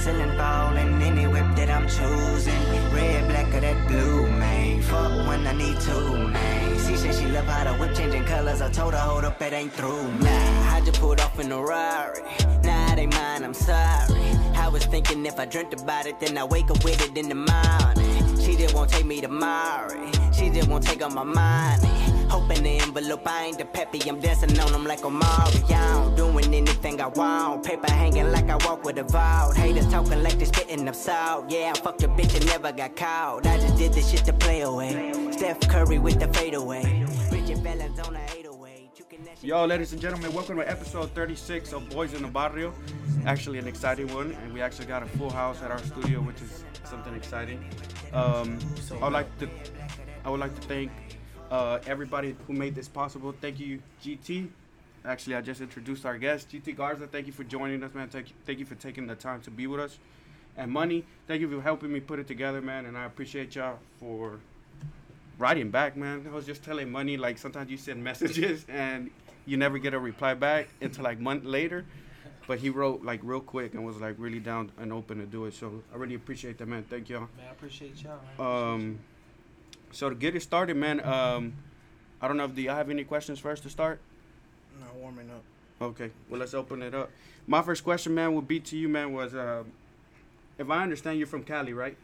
the ceiling falling. Any whip that I'm choosing, red, black, or that blue, man. Fuck when I need to, man. She said she love how the whip changing colors. I told her, hold up, it ain't through. Nah, I just pulled off in a Rari. Nah, it ain't mine, I'm sorry. I was thinking if I dreamt about it, then I wake up with it in the morning. She just won't take me to Mari. She just won't take on my money. Hoping the envelope, I ain't the peppy. I'm dancing on them like Omari. I'm doing anything I want. Paper hanging like I walk with a vault. Haters talking like they spitting up salt. Yeah, I fucked a bitch and never got caught. I just did this shit to play away. Steph Curry with the fadeaway. Richard Valens on the 808. You can that shit- Yo, ladies and gentlemen, welcome to episode 36 of Boys in the Barrio. Actually, an exciting one, and we actually got a full house at our studio, which is something exciting. Um, I would like to, I would like to thank uh, everybody who made this possible. Thank you, GT. Actually, I just introduced our guest, GT Garza. Thank you for joining us, man. Thank you, thank you for taking the time to be with us. And Money, thank you for helping me put it together, man. And I appreciate y'all for writing back, man. I was just telling Money, like sometimes you send messages and you never get a reply back until like month later. But he wrote like real quick and was like really down and open to do it. So I really appreciate that, man. Thank y'all. Man, I appreciate y'all. Man. Um, so to get it started, man. Um, I don't know if do y'all have any questions first to start. Not warming up. Okay, well let's open it up. My first question, man, would be to you, man. Was uh, if I understand you're from Cali, right?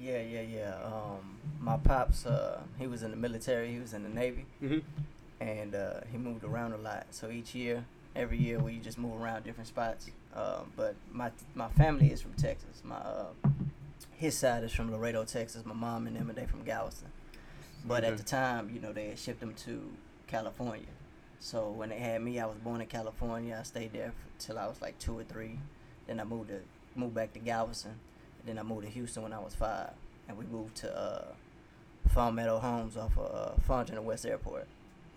Yeah, yeah, yeah. Um, my pops, uh, he was in the military. He was in the Navy, Mm-hmm. and uh, he moved around a lot. So each year, every year, we just move around different spots. Um, but my my family is from Texas. My uh, his side is from Laredo, Texas. My mom and them, and they from Galveston. But Okay. at the time, you know, they had shipped them to California. So when they had me, I was born in California. I stayed there f- till I was like two or three. Then I moved to moved back to Galveston. Then I moved to Houston when I was five, and we moved to uh, Farm Meadow Homes off of uh, Fondren West Airport,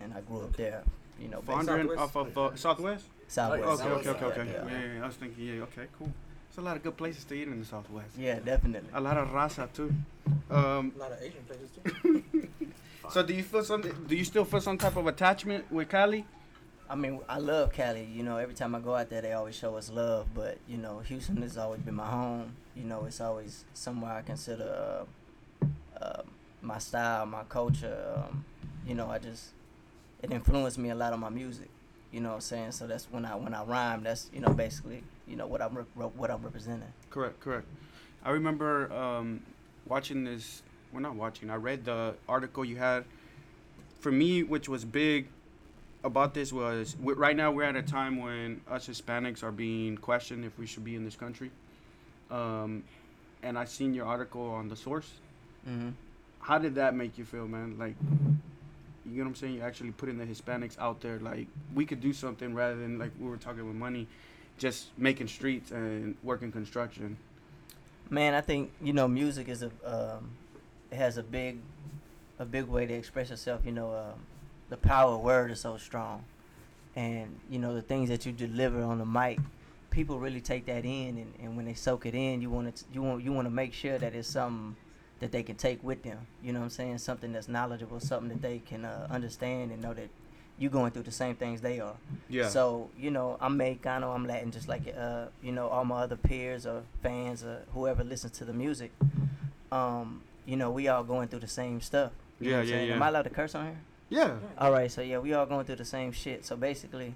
and I grew up there. You know, basically Fondren off of uh, Southwest. Southwest. Okay, okay, okay, okay. Yeah, Yeah, yeah. yeah, yeah, I was thinking, yeah, okay, cool. There's a lot of good places to eat in the Southwest. Yeah, definitely. A lot of raza too. Um, A lot of Asian places too. so do you feel some? Do you still feel some type of attachment with Cali? I mean, I love Cali. You know, every time I go out there, they always show us love. But you know, Houston has always been my home. You know, it's always somewhere I consider uh, uh, my style, my culture. Um, you know, I just it influenced me a lot on my music. You know what I'm saying? So that's when I when I rhyme, that's you know basically you know what I'm rep- what I'm representing. Correct, correct. I remember um, watching this. Well, not watching. I read the article you had. For me, which was big about this was w- right now we're at a time when us Hispanics are being questioned if we should be in this country. Um, and I seen your article on the source. Mm-hmm. How did that make you feel, man? Like, you know what I'm saying? You're actually putting the Hispanics out there. Like, we could do something rather than like we were talking with money, just making streets and working construction. Man, I think you know music is a um, it has a big a big way to express yourself. You know, um, the power of word is so strong, and you know the things that you deliver on the mic, people really take that in, and, and when they soak it in, you want to you want you want to make sure that it's something that they can take with them. You know what I'm saying? Something that's knowledgeable, something that they can uh, understand and know that you going through the same things they are. Yeah. So you know, I'm Mexicano, I'm Latin, just like uh, you know, all my other peers or fans or whoever listens to the music. Um, you know, we all going through the same stuff. Yeah, yeah, saying? yeah. Am I allowed to curse on here? yeah. All right, so yeah, we all going through the same shit. So basically,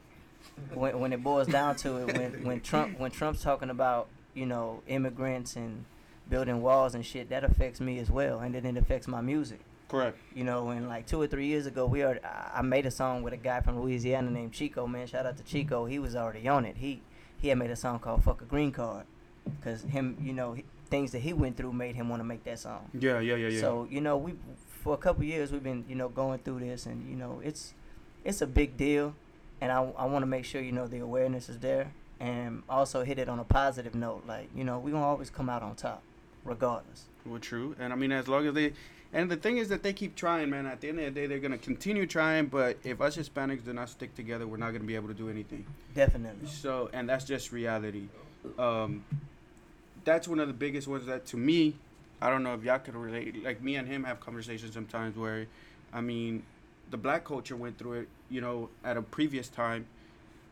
when when it boils down to it, when when Trump when Trump's talking about you know immigrants and building walls and shit, that affects me as well, and then it affects my music. Correct. You know, and like two or three years ago, we are. I made a song with a guy from Louisiana named Chico. Man, shout out to Chico. He was already on it. He he had made a song called "Fuck a Green Card," cause him, you know, he, things that he went through made him want to make that song. Yeah, yeah, yeah, yeah. So you know, we for a couple years we've been you know going through this, and you know it's it's a big deal, and I I want to make sure you know the awareness is there, and also hit it on a positive note. Like you know, we gonna always come out on top, regardless. Well, true. And I mean, as long as they, and the thing is that they keep trying, man. At the end of the day, they're gonna continue trying. But if us Hispanics do not stick together, we're not gonna be able to do anything. Definitely. So, and that's just reality. Um, that's one of the biggest ones that, to me, I don't know if y'all could relate. Like me and him have conversations sometimes where, I mean, the black culture went through it, you know, at a previous time,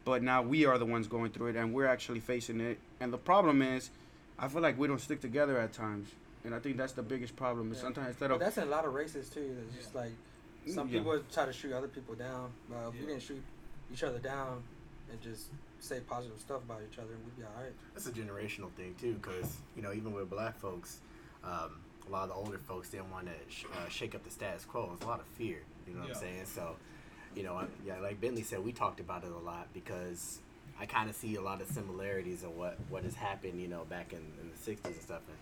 but now we are the ones going through it and we're actually facing it. And the problem is, I feel like we don't stick together at times, and I think that's the biggest problem. Is Yeah. sometimes instead But of that's in a lot of races too. It's just like some Yeah. people try to shoot other people down. But if we Yeah. didn't shoot each other down and just say positive stuff about each other, we'd be alright. That's a generational thing too, because you know even with black folks, um, a lot of the older folks didn't want to sh- uh, shake up the status quo. It's a lot of fear. You know what Yeah. I'm saying? So, you know, I, yeah, like Bentley said, we talked about it a lot because I kind of see a lot of similarities of what what has happened. You know, back in, in the '60s and stuff, and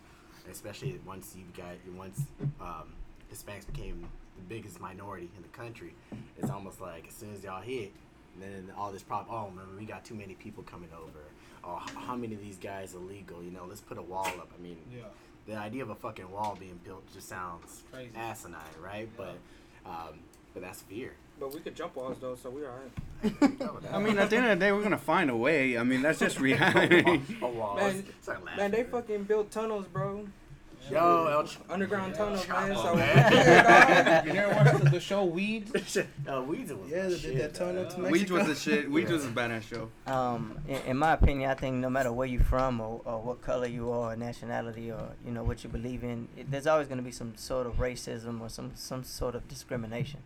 especially once you got once um, Hispanics became the biggest minority in the country, it's almost like as soon as y'all hit, then all this problem. Oh man, we got too many people coming over. Oh, how many of these guys illegal? You know, let's put a wall up. I mean, Yeah. the idea of a fucking wall being built just sounds Crazy. asinine, right? But, um, but that's fear. But we could jump walls though, so we're alright. I mean, at the end of the day, we're gonna find a way. I mean, that's just reality. a wall. Man, It's- it's like Man, they fucking built tunnels, bro. Yo, El Ch- Underground Yeah. tunnels, man. So man. You never watched the, the show Weeds? uh, Weeds was Yeah, my they did shit, that tunnel dog. to Weeds was Mexico. the shit. Weeds Yeah. was a badass show. Um, in, in my opinion, I think no matter where you're from or, or what color you are, or nationality, or you know what you believe in, it, there's always going to be some sort of racism or some some sort of discrimination,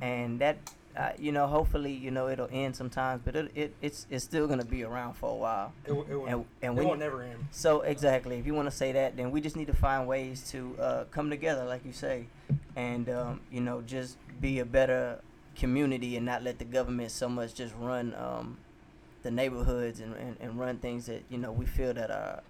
and that uh, you know hopefully you know it'll end sometimes, but it, it it's it's still going to be around for a while. It, will- it, will- And and it when won't never end. so exactly, if you want to say that, then we just need to find ways to uh, come together, like you say, and um, you know just be a better community and not let the government so much just run um, the neighborhoods and, and, and run things that you know we feel that are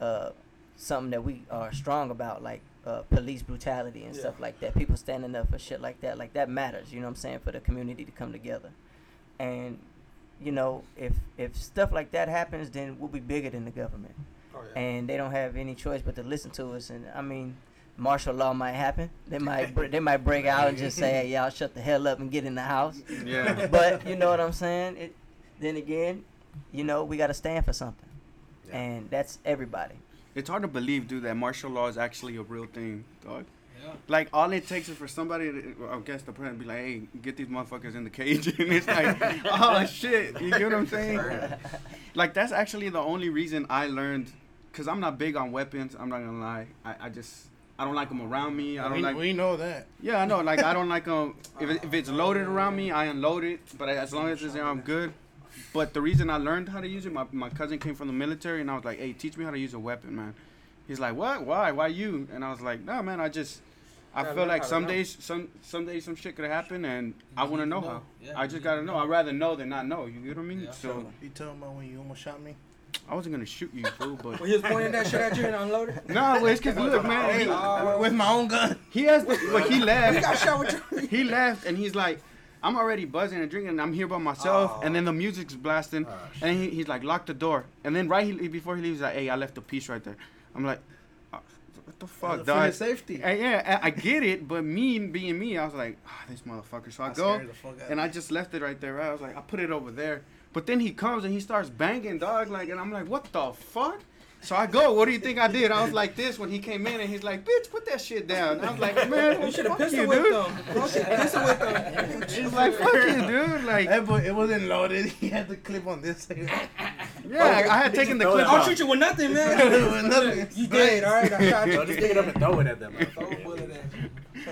uh, something that we are strong about, like uh, police brutality and Yeah. stuff like that. People standing up for shit like that, like that matters. You know what I'm saying? For the community to come together, and you know if if stuff like that happens, then we'll be bigger than the government Oh yeah. and they don't have any choice but to listen to us. And I mean, martial law might happen. They might br- they might break out and just say, "Hey, y'all shut the hell up and get in the house." Yeah. But you know what I'm saying? It, then again, you know, we got to stand for something, Yeah. and that's everybody. It's hard to believe, dude, that martial law is actually a real thing, dog. Yeah. Like all it takes is for somebody, to, I guess, the president be like, "Hey, get these motherfuckers in the cage," and it's like, "Oh shit," you get what I'm saying? Like that's actually the only reason I learned, cause I'm not big on weapons. I'm not gonna lie. I, I just I don't like them around me. I don't we, like. we know that. Yeah, I know. Like I don't like them. If, it, if it's loaded around me, I unload it. But as long as it's there, I'm good. But the reason I learned how to use it, my, my cousin came from the military, and I was like, "Hey, teach me how to use a weapon, man." He's like, "What? Why? Why you?" And I was like, "No, man. I just, I Gotta feel like how to some know." days, some some days, some shit could happen, and I want to need know how. Yeah, I just gotta know. know. I'd rather know than not know. You get what I mean? Yeah. So You talking about when you almost shot me? I wasn't gonna shoot you, fool, but. When he was pointing that shit at you and unloaded. No, well, it's cause look, man. He, Uh, with my own gun. he has, but he You got left. shot with your. He left, and he's like, I'm already buzzing and drinking, and I'm here by myself, Oh. and then the music's blasting, Oh, and he, he's like, lock the door, and then right he, before he leaves, he's like, hey, I left a piece right there. I'm like, uh, what the fuck, dog? safety. Hey, yeah, I, I get it, but me being me, I was like, ah, this motherfucker. So I, go, the fuck out and I just left it right there. Right? I was like, I put it over there. But then he comes and he starts banging, dog. Like, and I'm like, what the fuck? So I go. What do you think I did? I was like this when he came in, and he's like, bitch, put that shit down. I was like, man, You should have fuck pistol you, whipped dude. them. You should have pistol whipped them. He's like, fuck you, dude. Like, That boy, it wasn't loaded. He had the clip on this. yeah, I, I had taken the clip I'll off. shoot you with nothing, man. Nothing. You did, all right. I shot So you. just pick it up and throw it at them. Throw a bullet at you.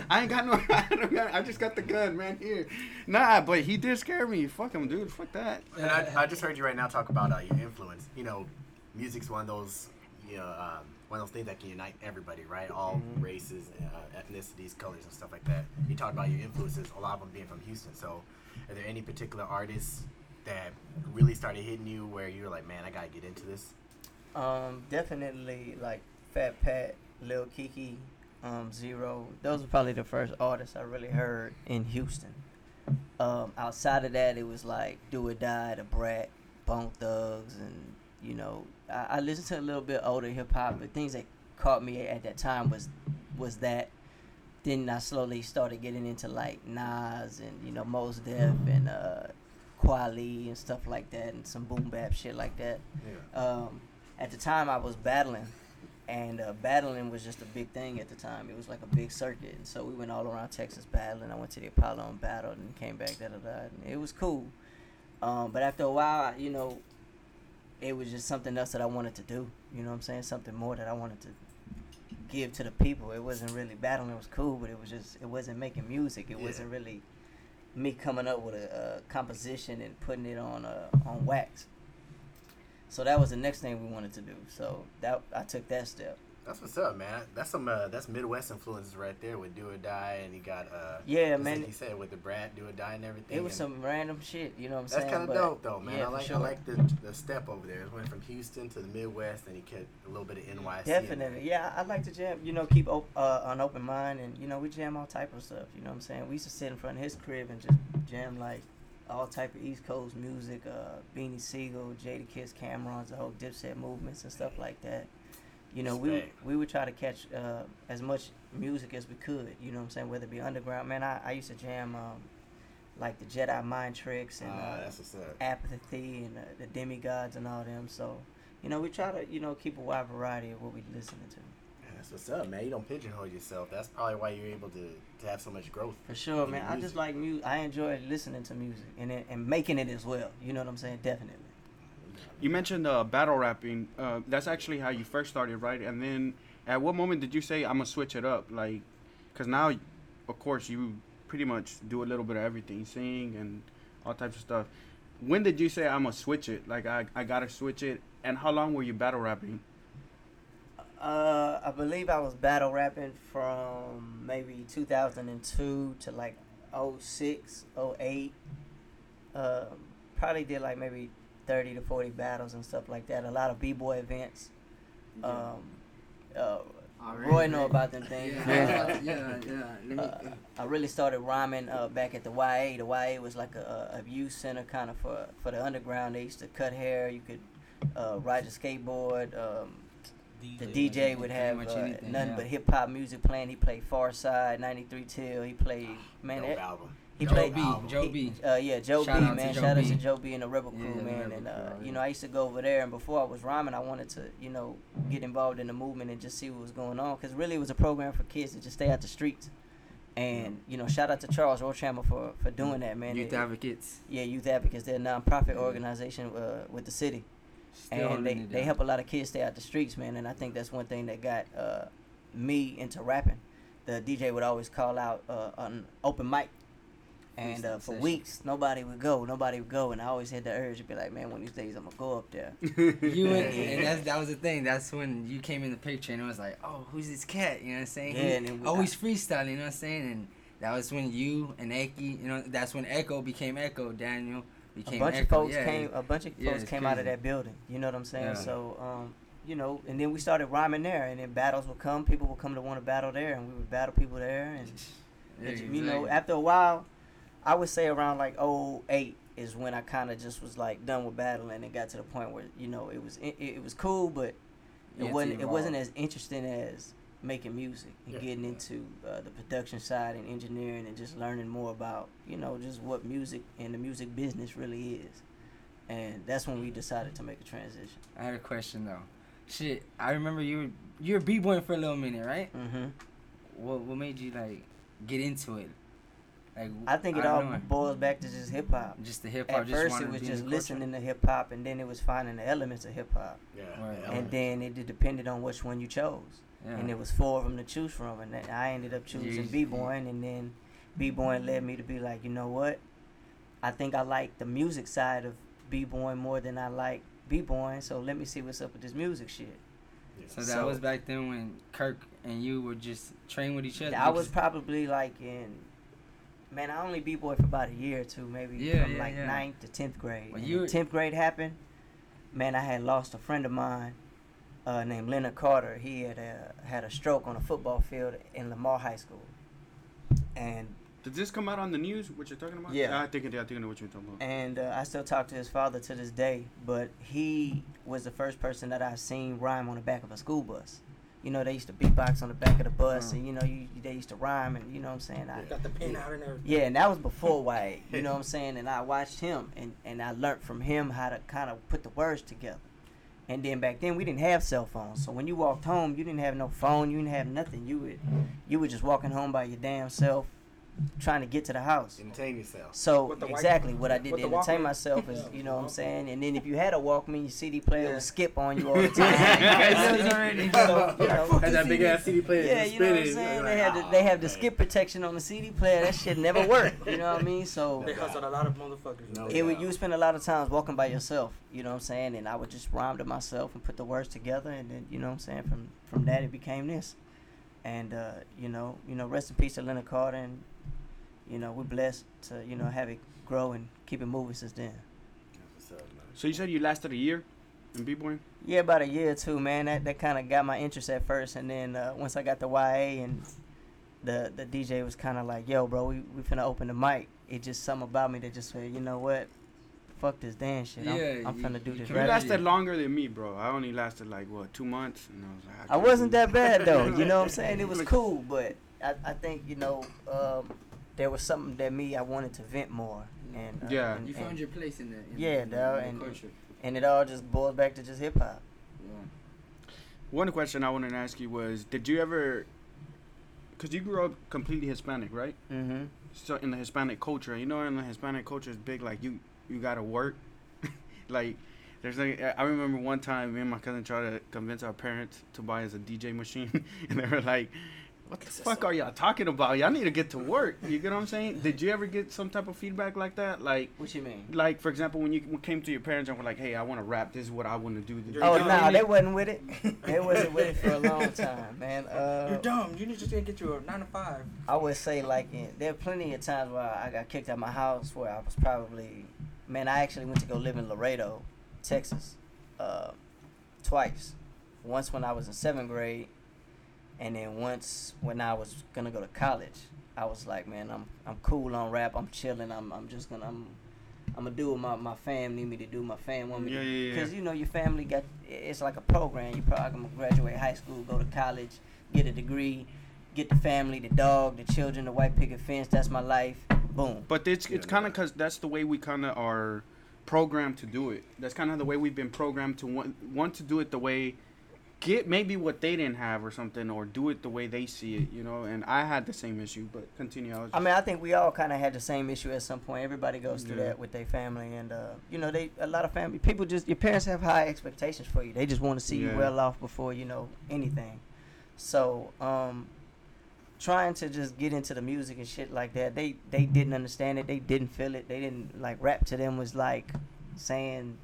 I ain't got no. I, don't got, I just got the gun, man. Here, nah, but he did scare me. Fuck him, dude. Fuck that. And I, I just heard you right now talk about uh, your influence. You know, music's one of those, you know, um, one of those things that can unite everybody, right? All races, uh, ethnicities, colors, and stuff like that. You talked about your influences, a lot of them being from Houston. So, are there any particular artists that really started hitting you where you were like, man, I gotta get into this? Um, definitely like Fat Pat, Lil Keke, um, Z-Ro. Those were probably the first artists I really heard in Houston. Um, outside of that, it was like Do or Die, The Brat, Bone Thugs, and you know, I, I listened to a little bit older hip hop, but things that caught me at that time was was that. Then I slowly started getting into like Nas and you know Mos Def and uh, Kweli and stuff like that, and some boom bap shit like that Yeah. um, at the time I was battling, and uh, battling was just a big thing at the time. It was like a big circuit, and so we went all around Texas battling. I went to the Apollo and battled, and came back. Da da da. It was cool, Um, but after a while, I- you know, it was just something else that I wanted to do. You know what I'm saying? Something more that I wanted to give to the people. It wasn't really battling. It was cool, but it was just it wasn't making music. It Yeah. wasn't really me coming up with a, a composition and putting it on uh, on wax. So that was the next thing we wanted to do. So that I took that step. That's what's up, man. That's some uh, that's Midwest influences right there with Do or Die, and you got uh, Yeah, man. like you said with the Brat Do or Die and everything. It was some random shit. You know what I'm That's saying? That's kind of dope, though, man. yeah, I like sure. I like the the step over there. It went from Houston to the Midwest, and he kept a little bit of NYC. Definitely, yeah. I like to jam. You know, keep op- uh, an open mind, and you know, we jam all type of stuff. You know what I'm saying? We used to sit in front of his crib and just jam like all type of East Coast music, uh, Beanie Sigel, Jada Kiss, Cam'rons, the whole Dipset movements and stuff like that. You know, we would, we would try to catch uh, as much music as we could. You know what I'm saying? Whether it be underground, man. I, I used to jam um, like the Jedi Mind Tricks and Ah, uh, apathy and uh, the Demigodz and all them. So, you know, we try to, you know, keep a wide variety of what we listening to. That's what's up, man. You don't pigeonhole yourself. That's probably why you're able to, to have so much growth. For sure, man. I just like music. I enjoy listening to music and it, and making it as well. You know what I'm saying? Definitely. You mentioned uh, battle rapping. Uh, that's actually how you first started, right? And then, at what moment did you say I'm gonna switch it up? Like, cause now, of course, you pretty much do a little bit of everything, sing and all types of stuff. When did you say I'm gonna switch it? Like, I, I gotta switch it. And how long were you battle rapping? Uh, I believe I was battle rapping from maybe 2002 to like 06, 08. Um, probably did like maybe 30 to 40 battles and stuff like that. A lot of b-boy events. Um, uh, Roy know about them things. Yeah, yeah, yeah. Let me, Uh, I really started rhyming uh, back at the YA. The YA was like a, a youth center kind of for for the underground. They used to cut hair. You could uh, ride your skateboard. Um, the DJ would have uh, anything, nothing yeah. but hip hop music playing. He played Pharcyde, 93 Till. He played man. Dope that- album. He Joe played B, album. Joe he- B. Uh, yeah, Joe Shout B, man. Joe Shout out to Joe B and the Rebel Crew, man. Rebel and uh, Crew, you know, I used to go over there, and before I was rhyming, I wanted to, you know, get involved in the movement and just see what was going on, because really it was a program for kids to just stay out the streets. And you know, shout out to Charles Rochammer for for doing that, man. Youth It- advocates. yeah, Youth Advocates. They're a nonprofit organization uh, with the city Still and they, they help a lot of kids stay out the streets, man. And I think that's one thing that got uh, me into rapping. The DJ would always call out uh, an open mic, and uh, for weeks nobody would go, nobody would go, and I always had the urge to be like, man, one of these days I'm gonna go up there. You and, and that's, that was the thing. That's when you came in the picture, and it was like, oh, who's this cat? You know what I'm saying? Yeah, He and we- always freestyling. You know what I'm saying? And that was when you and Eki, you know, that's when Echo became Echo. Daniel A bunch Echo. of folks yeah. came, a bunch of Yeah, folks it's came out of that building. You know what I'm saying? Yeah. So, um, you know, and then we started rhyming there, and then battles would come. People would come to want to battle there, and we would battle people there, and Yeah, It- you know, after a while, I would say around like 08 is when I kind of just was like done with battling and it got to the point where you know it was it, it was cool, but it to wasn't it wasn't as interesting as making music and Yeah. getting into uh, the production side and engineering and just learning more about you know just what music and the music business really is. And that's when we decided to make a transition. I had a question though. Shit, I remember you were you were b-boying for a little minute, right? mm-hmm What what made you like get into it? Like I think it don't all know. boils back to just hip hop. just the hip hop. At just first, it was just listening to hip hop, and then it was finding the elements of hip hop. Yeah. Right. the and then it depended on which one you chose. Yeah. And it was four of them to choose from, and then I ended up choosing You- b boying, and then b boying led me to be like, you know what? I think I like the music side of b boying more than I like b boying, so let me see what's up with this music shit. Yeah. So that So- was back then when Kirk and you were just training with each other. I was probably like in, man, I only b boy for about a year or two, maybe Yeah, from yeah, like yeah. ninth to tenth grade. Well, you- when tenth grade happened, man, I had lost a friend of mine uh, named Leonard Carter. He had uh, had a stroke on a football field in Lamar High School, and Did this come out on the news? What you're talking about? Yeah. I think it. Did. I think I know what you're talking about. and uh, I still talk to his father to this day. But he was the first person that I've seen rhyme on the back of a school bus. You know, they used to beatbox on the back of the bus, Mm. and you know, you, they used to rhyme, and you know what I'm saying. I, Got the pen out and everything. Yeah, and that was before YA. You know what I'm saying? And I watched him, and, and I learned from him how to kind of put the words together. And then back then we didn't have cell phones, so when you walked home, you didn't have no phone, you didn't have nothing. You would you were just walking home by your damn self, trying to get to the house. Entertain yourself. So With the white- exactly what I did to entertain Walkman? myself is, Yeah. you know what I'm saying. And then if you had a Walkman, your CD player Yeah. would skip on you all the time. Already- you know, Had that big ass CD player. yeah, you know what I'm saying. You're They like, have the, "Ah, they have the skip protection on the CD player. That shit never worked. You know what I mean? So They hustled a lot of motherfuckers. No it would you spend a lot of times walking by yourself. You know what I'm saying? And I would just rhyme to myself and put the words together, and then you know what I'm saying. From from that it became this, and uh, you know you know rest in peace to Leonard Carter, and you know we're blessed to you know have it grow and keep it moving since then. What's up, man? So you said you lasted a year in b-boying? Yeah, about a year or two, man. That that kind of got my interest at first, and then uh, once I got the YA and the the DJ was kind of like, "Yo, bro, we we finna open the mic." It just something about me that just said, "You know what? Fuck this dance shit. I'm, Yeah, I'm finna do you this." can You Right? relate. lasted longer than me, bro. I only lasted like what two months, and I was like, I can't wasn't that bad though. You know what I'm saying? It was cool, but I, I think you know um, there was something that me I wanted to vent more, and uh, Yeah. and, You found and, your place in that. Yeah, the, in and- culture. and it all just boils back to just hip hop. Yeah. One question I wanted to ask you was, did you ever? Because you grew up completely Hispanic, right? Mm-hmm. So in the Hispanic culture, you know, in the Hispanic culture is big. Like you, you gotta work. like, there's like I remember one time me and my cousin tried to convince our parents to buy us a DJ machine, and they were like, "What the fuck are y'all talking about? Y'all need to get to work." You get what I'm saying? Did you ever get some type of feedback like that? Like, What you mean? like for example, when you came to your parents and were like, "Hey, I want to rap. This is what I want to do." You're Oh no, any- they wasn't with it. They wasn't with it for a long time, man. Uh, You're dumb. You need to just get you a nine to five. I would say like in, there are plenty of times where I got kicked out of my house where I was probably man I actually went to go live in Laredo, Texas, uh, twice. Once when I was in seventh grade, and then once when I was gonna go to college. I was like, man, I'm I'm cool on rap. I'm chilling. I'm I'm just gonna I'm I'm gonna do what my my fam need me to do. My fam want me Yeah, to yeah, yeah. because you know your family got it's like a program. You probably gonna graduate high school, go to college, get a degree, get the family, the dog, the children, the white picket fence. That's my life. Boom. But it's it's kind of because that's the way we kind of are programmed to do it. That's kind of the way we've been programmed to want want to do it the way get maybe what they didn't have or something, or do it the way they see it. You know. And I had the same issue, but continue. I, I mean, I think we all kind of had the same issue at some point. Everybody goes through Yeah. that with their family, and uh, you know, they a lot of family people just your parents have high expectations for you. They just want to see Yeah. you well off before you know anything. So, um, trying to just get into the music and shit like that, they they didn't understand it. They didn't feel it. They didn't like rap to them was like saying.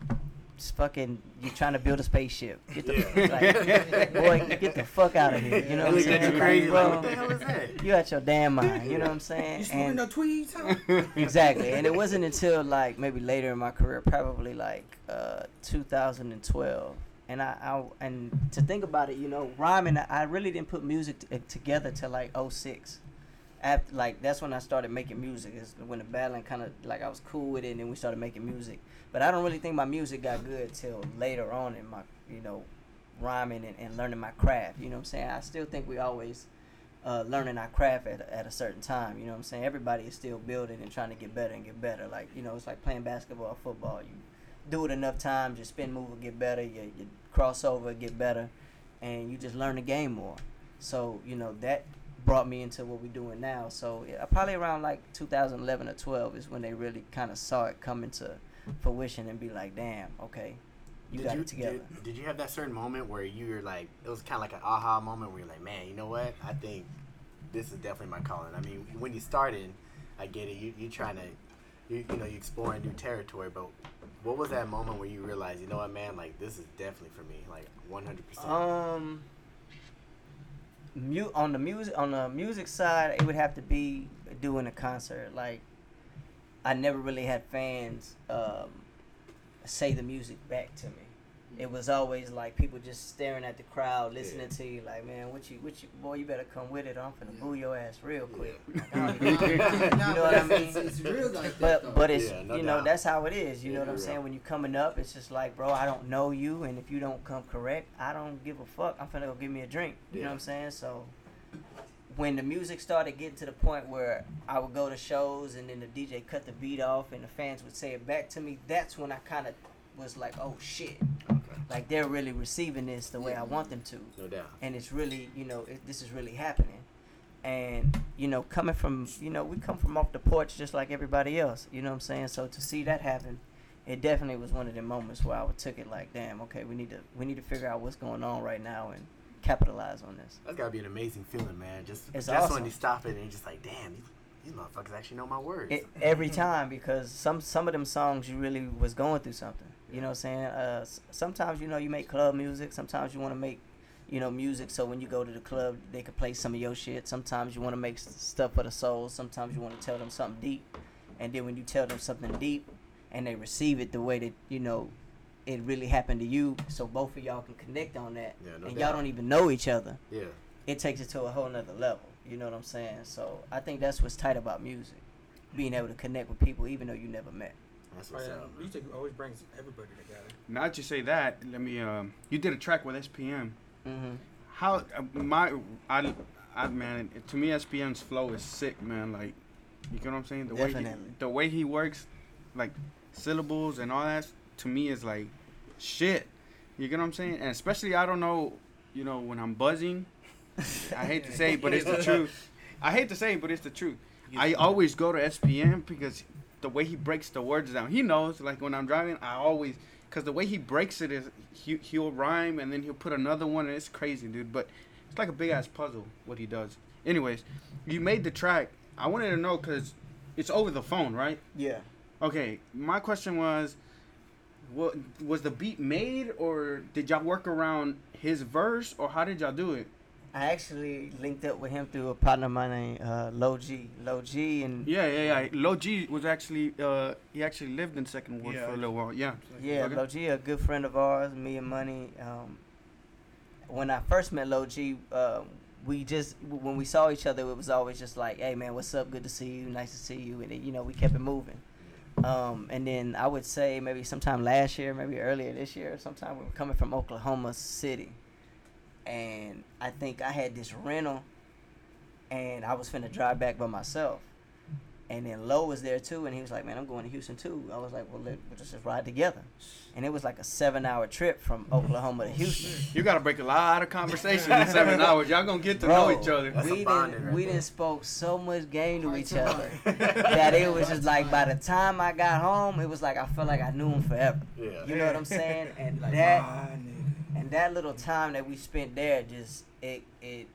Just fucking, you're trying to build a spaceship. Get the like, boy, get the fuck out of here. You know what I'm saying? you Like, crazy. Like, bro, what the hell is that? you out your damn mind. You know what I'm saying? You smoking And the tweeds, exactly. And it wasn't until like maybe later in my career, probably like uh, 2012. And I, I and to think about it, you know, rhyming. I, I really didn't put music t- together till like 06. After like that's when I started making music. Is when the battling kind of like I was cool with it, and then we started making music. But I don't really think my music got good till later on in my you know rhyming and, and learning my craft. You know what I'm saying? I still think we always uh, learning our craft at, at a certain time. You know what I'm saying? Everybody is still building and trying to get better and get better. Like, you know, it's like playing basketball or football. You do it enough times, your spin move will get better, your, your crossover get better, and you just learn the game more. So, you know, that brought me into what we're doing now. So, yeah, probably around like 2011 or 12 is when they really kind of saw it coming into fruition and be like, damn, okay, you did got you, it together. Did, did you have that certain moment where you were like, it was kind of like an aha moment where you're like, man, you know what? I think this is definitely my calling. I mean, when you started, I get it. You you trying to, you you know, you exploring new territory. But what was that moment where you realized, you know what, man? Like this is definitely for me. Like 100. percent Um, mu- on the music on the music side, it would have to be doing a concert. Like, I never really had fans um, say the music back to me. It was always like people just staring at the crowd, listening Yeah. to you. Like, man, what you, what you, boy, you better come with it. or I'm finna boo your ass real quick. Yeah. Like, I don't even- Nah, know what I mean? It's, it's real like that, but though. but it's Yeah, no you know doubt. that's how it is. You Yeah, know what I'm saying? right. When you coming up, it's just like, bro, I don't know you, and if you don't come correct, I don't give a fuck. I'm finna go give me a drink. You know what I'm saying? So when the music started getting to the point where I would go to shows and then the DJ cut the beat off and the fans would say it back to me, that's when I kind of was like, oh shit, Okay. like they're really receiving this the way I want them to No doubt. and it's really you know it, this is really happening And you know, coming from you know, we come from off the porch just like everybody else. You know what I'm saying? So to see that happen, it definitely was one of the moments where I would took it like, damn, okay, we need to we need to figure out what's going on right now and capitalize on this. That's gotta be an amazing feeling, man. Just It's just awesome. when you stop it and you're just like, damn, these, these motherfuckers actually know my words. It, every time because some some of them songs you really was going through something. You know what I'm saying? Uh, sometimes you know you make club music. Sometimes you want to make you know music so when you go to the club they can play some of your shit. Sometimes you want to make stuff for the soul. Sometimes you want to tell them something deep, and then when you tell them something deep, and they receive it the way that you know it really happened to you, so both of y'all can connect on that, Yeah, no and doubt. y'all don't even know each other yeah. it takes it to a whole nother level. You know what I'm saying? So I think that's what's tight about music, being able to connect with people even though you never met. That's Oh, what's yeah. up. Music always brings everybody together. Now that you say that, let me. Um, you did a track with SPM. Mm-hmm. How uh, my I, I man to me SPM's flow is sick, man. Like, you get what I'm saying? The way he, Definitely. the way he works, like syllables and all that, to me is like shit. You get what I'm saying? And especially I don't know, you know, when I'm buzzing. I hate to say, but it's the truth. I hate to say, but it's the truth. I always go to SPM because the way he breaks the words down, he knows. Like when I'm driving, I always because the way he breaks it is he, he'll rhyme and then he'll put another one, and it's crazy, dude. But it's like a big ass puzzle what he does. Anyways, you made the track. I wanted to know because it's over the phone, right? Yeah. Okay, my question was, what was the beat made, or did y'all work around his verse, or how did y'all do it? I actually linked up with him through a partner of mine named uh, Low G. Low G and Yeah, yeah, yeah. Low G was actually uh he actually lived in Second Ward Yeah. for a little while. Yeah. Yeah, Okay. Low G, a good friend of ours, me and Money. Um, when I first met Low G, um, we just when we saw each other, it was always just like, "Hey man, what's up? Good to see you. Nice to see you." And then, you know, we kept it moving. Um, and then I would say maybe sometime last year, maybe earlier this year, sometime we were coming from Oklahoma City, and I think I had this rental, and I was finna drive back by myself. And then Low was there too, and he was like, "Man, I'm going to Houston too." I was like, "Well, let, we'll just ride together." And it was like a seven-hour trip from Oklahoma to Houston. You gotta break a lot of conversation in seven hours. Y'all gonna get to know each other. We didn't right we didn't spoke so much game to each other that it was just like by the time I got home, it was like I felt like I knew him forever. Yeah. You know what I'm saying? And Like, that and that little time that we spent there just it it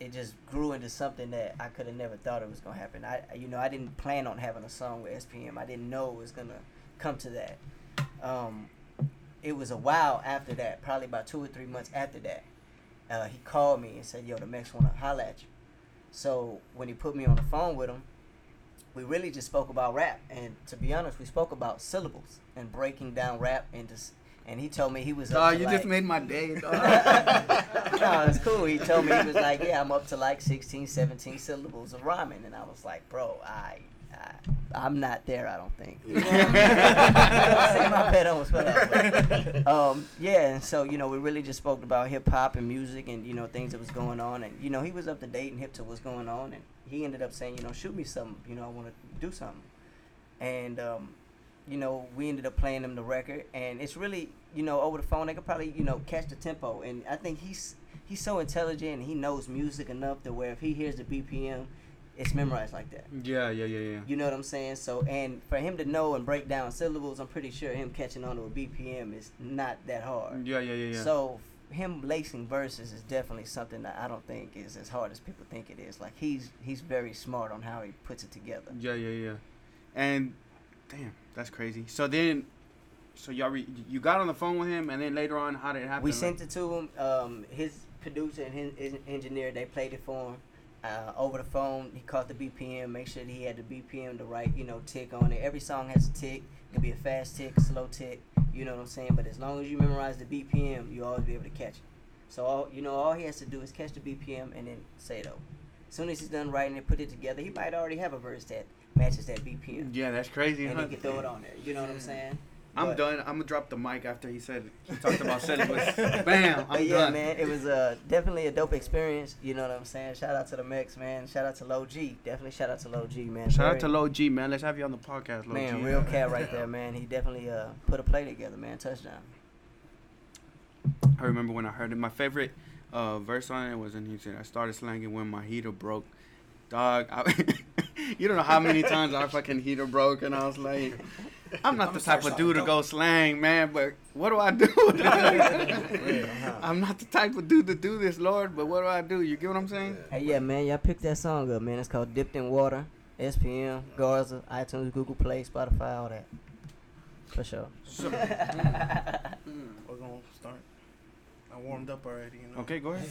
it just grew into something that I could have never thought it was gonna happen. I you know I didn't plan on having a song with SPM. I didn't know it was gonna come to that. Um, it was a while after that, probably about two or three months after that. Uh, he called me and said, "Yo, the Mex wanna holla at you." So when he put me on the phone with him, we really just spoke about rap. And to be honest, we spoke about syllables and breaking down rap into. S- And he told me he was. up Dog, you like, just made my day, dog. no, it's cool. He told me he was like, yeah, I'm up to like 16, 17 syllables of rhyming, and I was like, bro, I, I I'm not there. I don't think. You know what I mean? My pet almost fell out. Um, yeah, and so you know, we really just spoke about hip hop and music, and you know, things that was going on, and you know, he was up to date and hip to what's going on, and he ended up saying, you know, shoot me something. You know, I want to do something, and um, you know, we ended up playing him the record, and it's really, you know, over the phone they could probably, you know, catch the tempo, and I think he's he's so intelligent and he knows music enough to where if he hears the BPM, it's memorized like that. yeah, yeah, yeah, yeah. You know what I'm saying? So, and for him to know and break down syllables, I'm pretty sure him catching on to a BPM is not that hard. Yeah, yeah, yeah, yeah. So, him lacing verses is definitely something that I don't think is as hard as people think it is. Like he's he's very smart on how he puts it together. yeah, yeah, yeah. And damn, that's crazy. So then, so y'all re- you got on the phone with him, and then later on, how did it happen? We sent it to him. Um, his producer and his, his engineer they played it for him. Uh, over the phone, he caught the BPM, make sure that he had the BPM the right, you know, tick on it. Every song has a tick. It could be a fast tick, slow tick. You know what I'm saying? But as long as you memorize the BPM, you always be able to catch it. So all you know, all he has to do is catch the BPM and then say it over. As soon as he's done writing it, put it together, he might already have a verse that matches that BPM, Yeah, that's crazy. and huh? he can throw it on there. You know what I'm saying? I'm But- done. I'm gonna drop the mic after he said he talked about syllabus. Bam, I'm yeah, done. man, it was uh, definitely a dope experience. You know what I'm saying? Shout out to the Mex, man. Shout out to Low G. Definitely shout out to Low G, man. Shout out to Low G, man. Let's have you on the podcast, Low man, G. real cat right there, man. He definitely uh put a play together, man. Touchdown. I remember when I heard it. My favorite, uh, verse on it was, and he said, "I started slanging when my heater broke." Dog, I, you don't know how many times our fucking heater broke, and I was like, "I'm not I'm the type of dude to go slang, man." But what do I do? I'm not the type of dude to do this, Lord. But what do I do? You get what I'm saying? Hey, yeah, man, y'all picked that song up, man. It's called Dipped in Water, SPM, Garza, iTunes, Google Play, Spotify, all that. For sure. So, we're gonna start. I warmed up already, you know. Okay, go ahead.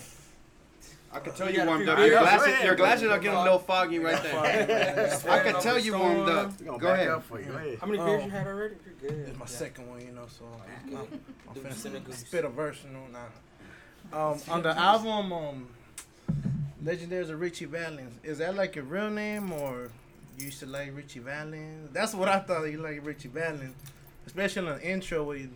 I can tell You you warmed up. Your glasses, ahead, your glasses are getting a little foggy right there. I can tell you warmed up. Go ahead. for you. Ahead. How many Oh. beers you had already? You're good. It's my Yeah. second one, you know, so I'm, I'm, I'm Do finna spit a verse, you know. Nah. Um, on the album, um, Legendaries of Richie Valens, is that like your real name or you used to like Richie Valens? That's what I thought you like Richie Valens, especially on the intro where you,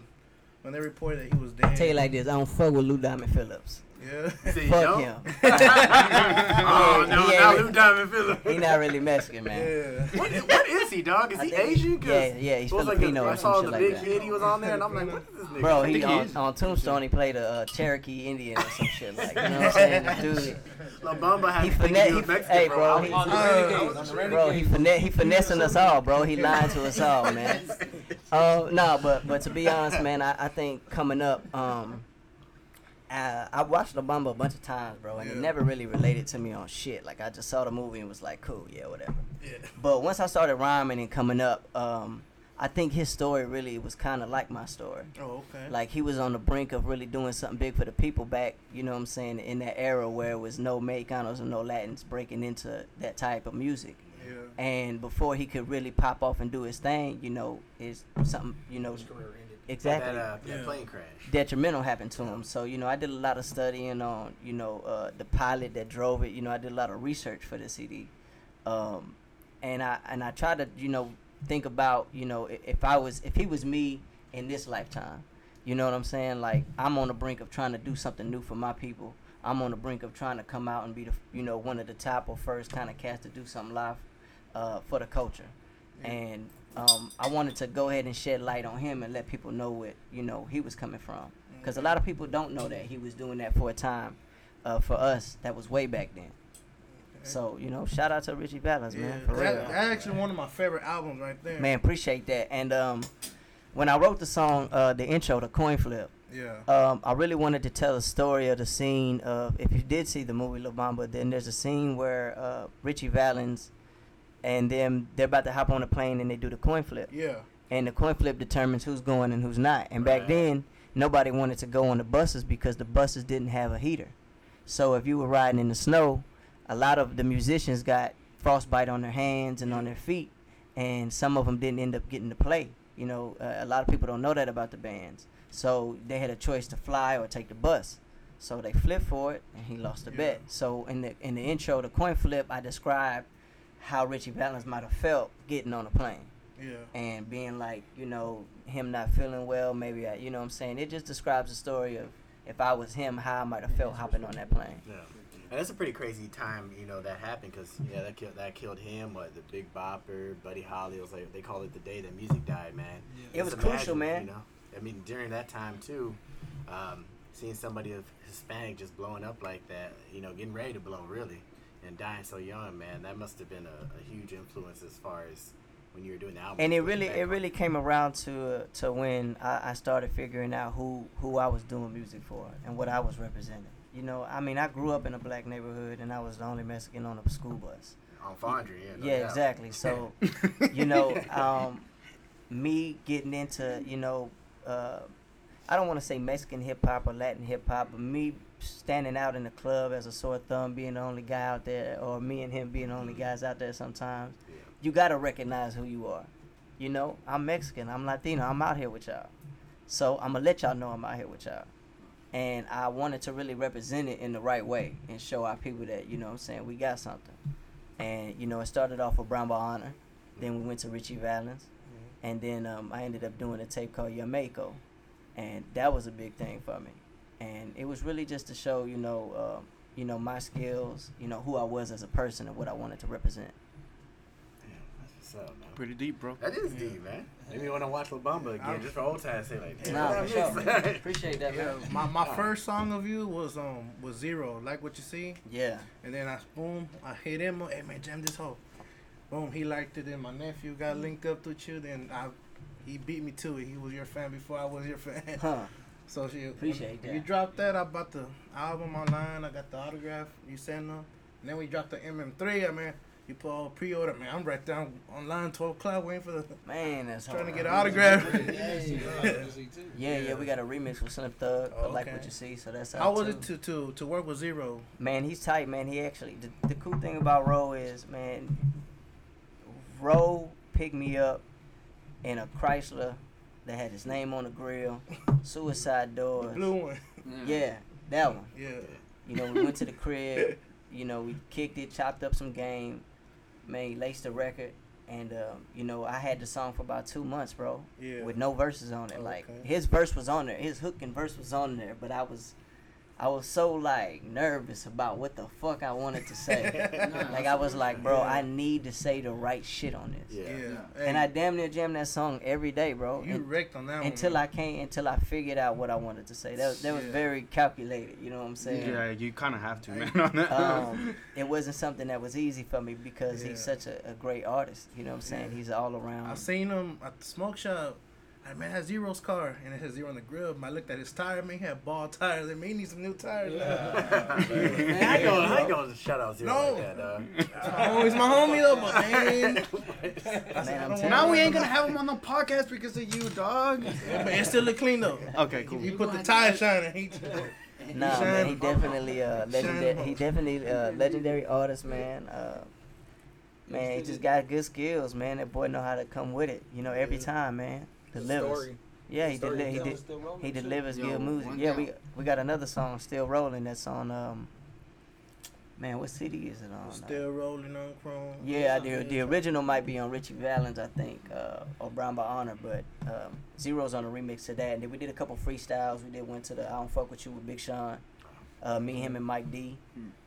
when they reported that he was dead. I Tell you like this, I don't fuck with Lou Diamond Phillips. Yeah. See, you Fuck him. oh no, He now ain't- Lou Diamond Phillips. He not really Mexican, man. yeah. What, what is he, dog? Is I he Asian? Yeah, yeah, he's it was like Filipino I or saw some the shit big like that. kid he was on there, and I'm like, what is this nigga? Bro, he think he on, on Tombstone he played a uh, Cherokee Indian or some shit like. You know what I'm saying? This dude, La Bamba had he me thinking finesse. he He, Mexican, hey, bro. bro, he, On the Uh, Renegades. On the bro, he finesse, he finessing us all, bro. He lying to us all, man. Uh, no, but but to be honest, man, I, I think coming up, um, I, I watched La Bamba a bunch of times, bro, and it never really related to me on shit. Like I just saw the movie and was like, cool, yeah, whatever. Yeah. But once I started rhyming and coming up, um, I think his story really was kind of like my story. Oh, okay. Like he was on the brink of really doing something big for the people back, you know what I'm saying, in that era where it was no Mexicanos and no Latins breaking into that type of music. yeah. And before he could really pop off and do his thing, you know, is something, you know, His career ended. Exactly That, uh, that Yeah. plane crash. detrimental happened to him. So, you know, I did a lot of studying on, you know, uh, the pilot that drove it. You know, I did a lot of research for the CD. Um, and I and I tried to, you know, think about, you know, if I was if he was me in this lifetime. You know what I'm saying? Like I'm on the brink of trying to do something new for my people. I'm on the brink of trying to come out and be the, you know, one of the top or first kind of cats to do something live uh, for the culture. And um, I wanted to go ahead and shed light on him and let people know what you know he was coming from. Because a lot of people don't know that he was doing that for a time. Uh, for us, that was way back then. So you know, shout out to Richie Valens, Yeah, man. For that, real. that's actually one of my favorite albums right there. Man, appreciate that. And um, when I wrote the song, uh, the intro, the coin flip, Yeah. um, I really wanted to tell a story of the scene of if you did see the movie La Bamba, then there's a scene where uh, Richie Valens and then they're about to hop on a plane and they do the coin flip. Yeah. And the coin flip determines who's going and who's not. And back then, nobody wanted to go on the buses because the buses didn't have a heater. So if you were riding in the snow, a lot of the musicians got frostbite on their hands and on their feet, and some of them didn't end up getting to play. You know, uh, a lot of people don't know that about the bands. So they had a choice to fly or take the bus. So they flipped for it, and he lost the Yeah. bet. So in the in the intro, the coin flip, I described how Richie Valens might have felt getting on a plane Yeah. and being like, you know, him not feeling well, maybe, I, you know what I'm saying? It just describes the story of if I was him, how I might have felt hopping on that plane. Yeah. And that's a pretty crazy time, you know, that happened because yeah, that killed that killed him. What the Big Bopper, Buddy Holly it was like they call it the day that music died, man. It was Just crucial, man. You know, I mean, during that time too, um, seeing somebody of Hispanic just blowing up like that, you know, getting ready to blow really, and dying so young, man, that must have been a, a huge influence as far as when you were doing the album. And it really, it really came around to to when I, I started figuring out who who I was doing music for and what I was representing. You know, I mean, I grew up in a black neighborhood and I was the only Mexican on a school bus. on Fondren. Yeah, no yeah, doubt. exactly. So, you know, um, me getting into, you know, uh, I don't want to say Mexican hip hop or Latin hip hop, but me standing out in the club as a sore thumb, being the only guy out there, or me and him being the only guys out there sometimes, Yeah. you got to recognize who you are. You know, I'm Mexican, I'm Latino, I'm out here with y'all. So I'm to let y'all know I'm out here with y'all. And I wanted to really represent it in the right way and show our people that, you know what I'm saying, we got something. And, you know, it started off with Brown Ball Honor. Then we went to Richie Valens. And then um, I ended up doing a tape called Yamako. And that was a big thing for me. And it was really just to show, you know, uh, you know, my skills, you know, who I was as a person and what I wanted to represent. Damn, that's up. Pretty deep, bro. That is deep, man. Maybe you want to watch La Bamba again, I'm- just for old times' sake. Like, damn, Nah, for sure. man. Appreciate that, Yeah, man. my, my first song of you was um was zero, like what you see, Yeah. and then I boom, I hit him. Hey man, jam this hoe. Boom, he liked it. Then my nephew got linked up with you. Then I, he beat me to it. He was your fan before I was your fan. Huh. So she um, Appreciate when You dropped that. I bought the album online. I got the autograph. You sent them. And then we dropped the MM3. I mean, you put all pre-order. Man, I'm right down online, 12 o'clock, waiting for the Man, that's trying to get an autograph. Yeah, yeah, we got a remix with Slim Thug. I like what you see, so that's How out was too. it to, to to work with Z-Ro? Man, he's tight, man. He actually the, the cool thing about Ro is, man, Ro picked me up in a Chrysler that had his name on the grill, suicide The doors. blue one. Yeah, that one. Yeah. You know, we went to the crib. You know, we kicked it, chopped up some game, made laced the record, and um, you know, I had the song for about two months, bro, Yeah. with no verses on it. Like Okay. his verse was on there, his hook and verse was on there, but I was, I was so like nervous about what the fuck I wanted to say. like I was like, bro, I need to say the right shit on this. Yeah. Yeah. And I damn near jam that song every day, bro. you and- wrecked on that one. until man. I can't until I figured out what I wanted to say. That was, that was Yeah. very calculated. You know what I'm saying? Yeah, you kind of have to, man. On that. Um, it wasn't something that was easy for me because Yeah. he's such a, a great artist. You know what I'm saying? Yeah. He's all around. I seen him at the smoke shop. I man, that's Z-Ro's car, and it has Z-Ro on the grill. I looked at his tire, man, he had ball tires. I mean, he needs some new tires. Man, I ain't gonna, I ain't gonna shout out Z-Ro No. like that, dog. oh, he's my homie though, but man, Man, I I'm don't now we ain't gonna have him on the podcast because of you, dog. Yeah, but it still look clean though. Okay, cool. You put the tire shining. He, Nah, Shine man, he definitely uh, legendary. He definitely uh, legendary artist, man. Uh, man, he just got good skills, man. That boy know how to come with it. You know, every Yeah. time, man. The Delivers. story. Yeah, he Story deli- he did. He too. delivers Yo, good music. Yeah, we down. we got another song still rolling. That's on um. Man, what city is it on? still rolling on chrome. Yeah, the the original might be on Richie Valens, I think, uh, or Brown by Honor, but um, Z-Ro's on a remix to that. And then we did a couple freestyles. We did went to the I Don't Fuck With You with Big Sean, uh, me, him, and Mike D.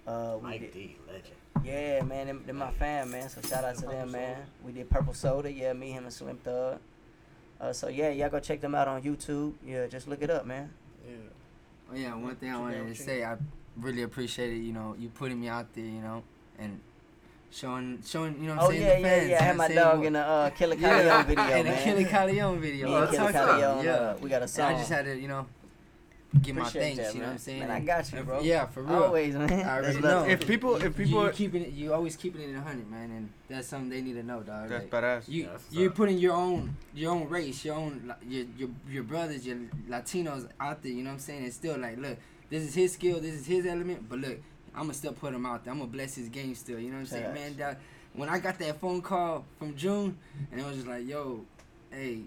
Uh, we Mike did, D, legend. yeah, man, They're my fam, man. So shout out to them, man. We did Purple Soda, yeah, me, him, and Slim Thug. Uh, so yeah, y'all go check them out on YouTube. Yeah, just look it up, man. Yeah. Oh yeah, one thing I wanted to say, I really appreciated, you know, you putting me out there, you know, and showing, showing, you know, what Oh I'm saying, yeah, the yeah, fans, yeah. I had my what I'm saying, dog what- in the uh, Killer Yeah, Calion video, and the man. Killa Kyleon video. Me and Oh, Killer that's what's up. Calion, yeah. uh, we got a And song. I just had to, you know, give my Appreciate thanks. that, you know man. what I'm saying? Man, I got you, and- bro. Yeah, for real. Always, man. I That's already love. know. If people, if people, you keeping it, you always keeping it in a hundred, man, and that's something they need to know, dog. that's Like, badass. you Yeah, that's you're tough. putting your own your own race, your own li- your your your brothers, your Latinos out there. You know what I'm saying? It's still like, look, this is his skill, this is his element, but look, I'm gonna still put him out there. I'm gonna bless his game still. You know what I'm saying, Facts. man? That, when I got that phone call from June, and it was just like, yo, hey,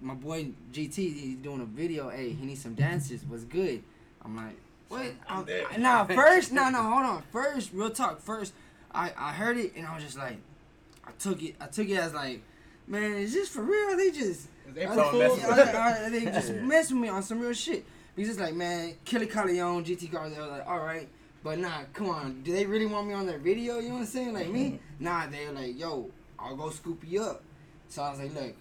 my boy GT, he's doing a video. Hey, he needs some dancers. What's good? I'm like, what? I'm, nah, first, no, no, hold on. First, real talk. First, I I heard it and I was just like, I took it. I took it as like, man, is this for real? They just. They I messing with was you. like, "Alright," they just mess with me on some real shit. Because it's like, man, Killa Kyleon, GT Garza, I was like, all right. But nah, come on. Do they really want me on their video? You know what I'm saying? Like me? Nah, they're like, yo, I'll go scoop you up. So I was like, look,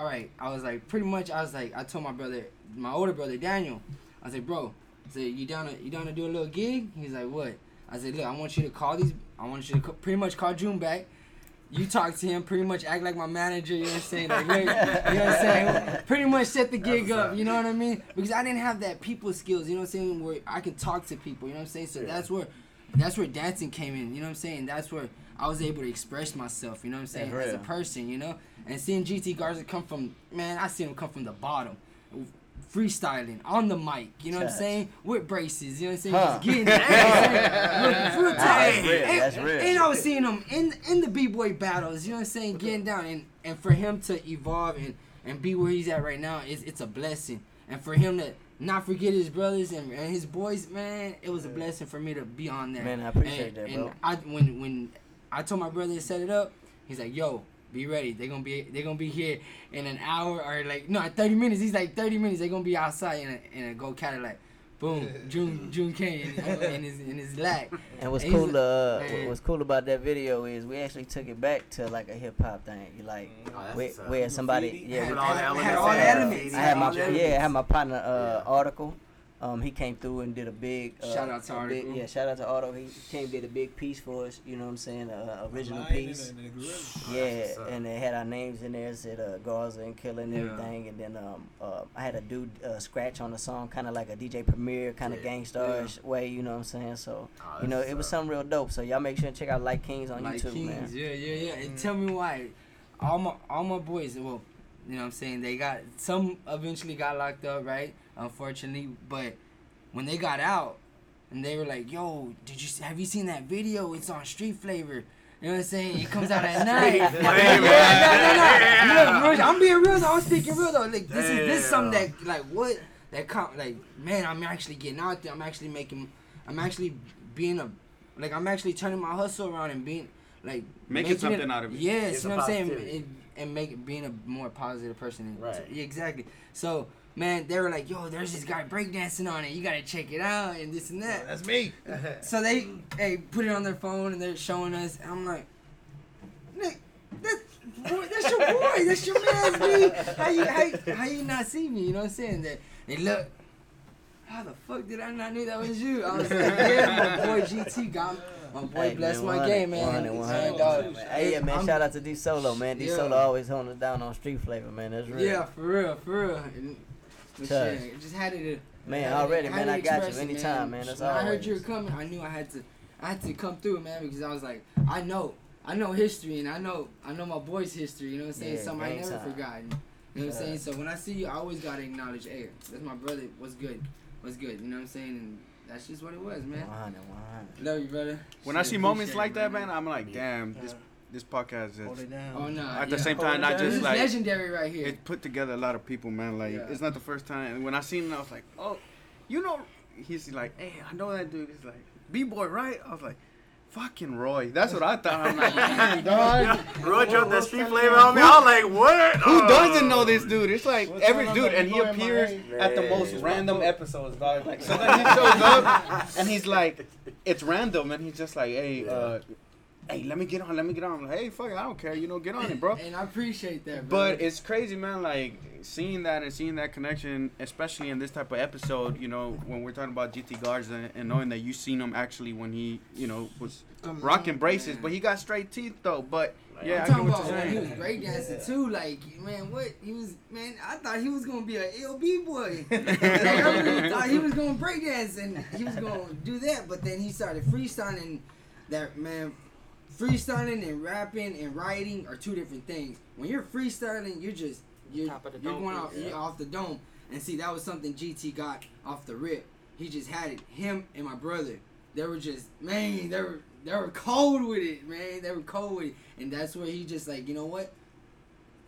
all right. I was like, pretty much, I was like, I told my brother, my older brother, Daniel, I was like, bro, I said, you down to, you down to do a little gig? He's like, what? I said, look, I want you to call these, I want you to co- pretty much call June back. You talk to him, pretty much act like my manager, you know what I'm saying? Like, you know what I'm saying? Pretty much set the gig up, you know what I mean? Because I didn't have that people skills, you know what I'm saying, where I can talk to people, you know what I'm saying? So that's where that's where dancing came in, you know what I'm saying? That's where I was able to express myself, you know what I'm saying, as a person, you know? And seeing GT Garza come from man, I seen him come from the bottom. Freestyling on the mic, you know what I'm saying? With braces, you know what I'm saying? Huh. Just getting it. you know what I'm saying? Real- real talk. That's real, And- that's real. And I was seeing him in in the b boy battles, you know what I'm saying, getting down, and and for him to evolve and and be where he's at right now, it's it's a blessing. And for him to not forget his brothers and, and his boys, man, it was a blessing for me to be on there. Man, I appreciate and, that, and. I when when I told my brother to set it up, he's like, "Yo, be ready. They're gonna be they're gonna be here in an hour or like no, 30 minutes." He's like, "30 minutes. They're gonna be outside in a in a go Cadillac." Boom, June June Kane in, in his in his lack. And what's And cool, uh, man. what's cool about that video is we actually took it back to like a hip hop thing. You like Oh, where, where somebody, yeah, Had all the had elements all the elements. I had my yeah, I had my partner uh, Yeah. article. Um, he came through and did a big uh, Shout out to a big- yeah, shout out to Article. He came did a big piece for us. You know what I'm saying? A, a original Lion piece. and and. Yeah, That's and they had our names in there. It said uh, Garza and Killer and Yeah. everything. And then um, uh, I had a dude uh, scratch on the song, kind of like a DJ Premier kind of Yeah. Gang Starr way. You know what I'm saying? So Oh, you know, it was what's up. something real dope. So y'all make sure and check out Like Kings on like YouTube, Kings, man. yeah, yeah, yeah. And tell me why. All my all my boys, well, you know what I'm saying, they got some eventually got locked up, right? Unfortunately, but when they got out and they were like, "Yo, did you have you seen that video? It's on Street Flavor." You know what I'm saying? It comes out at night. Yeah, no, no, no. Look, I'm being real though. I'm speaking real though. Like this is this is something that like what that com- like man, I'm actually getting out there. I'm actually making. I'm actually being a like I'm actually turning my hustle around and being like Making it- something out of it. Yes, It's you know what I'm saying, positivity. and, and make it being a more positive person. And Right. yeah, exactly. So man, they were like, "Yo, there's this guy breakdancing on it. You gotta check it out and this and that." That's me. So they hey put it on their phone and they're showing us. And I'm like, Nick, that, that's your boy. That's your man's me. How you how, how you not see me? You know what I'm saying? That they look. How the fuck did I not knew that was you? I was like, yeah, my boy GT got me. My boy Hey, blessed my game, man. 100, 100. And, uh, Hey, yeah, man. I'm- shout out to D Solo, man. D Yeah. Solo always holding us down on Street Flavor, man. That's real. Yeah, for real, for real. And, but Touch. shit, just had to. Man, had already, had man, I got you express it, anytime, man. That's when I heard you were coming, I knew I had to, I had to come through, man, because I was like, I know, I know history, and I know, I know my boy's history. You know what I'm saying? Yeah, Something I never time. forgotten. You know what I'm saying? So when I see you, I always gotta acknowledge, hey, that's my brother. What's good? What's good? You know what I'm saying? And that's just what it was, man. 100, 100. Love you, brother. When I see moments like it, that, brother. man, I'm like, damn, this this podcast Hold is it down. Oh no. At the yeah. same time, not just is like- legendary right here. it put together a lot of people, man. Like Yeah. it's not the first time. And when I seen it, I was like, oh, you know, he's like, hey, I know that dude. He's like, b boy, right? I was like, fucking Roy. That's what I thought. I'm like, man, dog. Roy dropped that street flavor on me. I was like, what? Who Oh. doesn't know this dude? It's like What's every dude, and he boy, in my appears at the most Man. random episodes, dog. Like sometimes he shows up, and he's like, it's random, and he's just like, hey, uh, hey, let me get on, let me get on. I'm like, hey, fuck it, I don't care, you know, get on it, bro. And I appreciate that, bro. But it's crazy, man. Like seeing that and seeing that connection, especially in this type of episode. You know, when we're talking about GT Garza and knowing that you seen him actually when he, you know, was Come rocking on, braces, man. but he got straight teeth though. But yeah, I'm talking what about when he was saying. breakdancing too. Like, man, what he was, man, I thought he was gonna be an LB boy. like, I really thought he was gonna breakdance and he was gonna do that, but then he started freestyling. That man, freestyling and rapping and writing are two different things. When you're freestyling, you're just you're, Top of the you're going off yeah. you're off the dome. And see, that was something GT got off the rip. He just had it. Him and my brother, they were just man, they were they were cold with it, man. They were cold with it, and that's where he just like, you know what?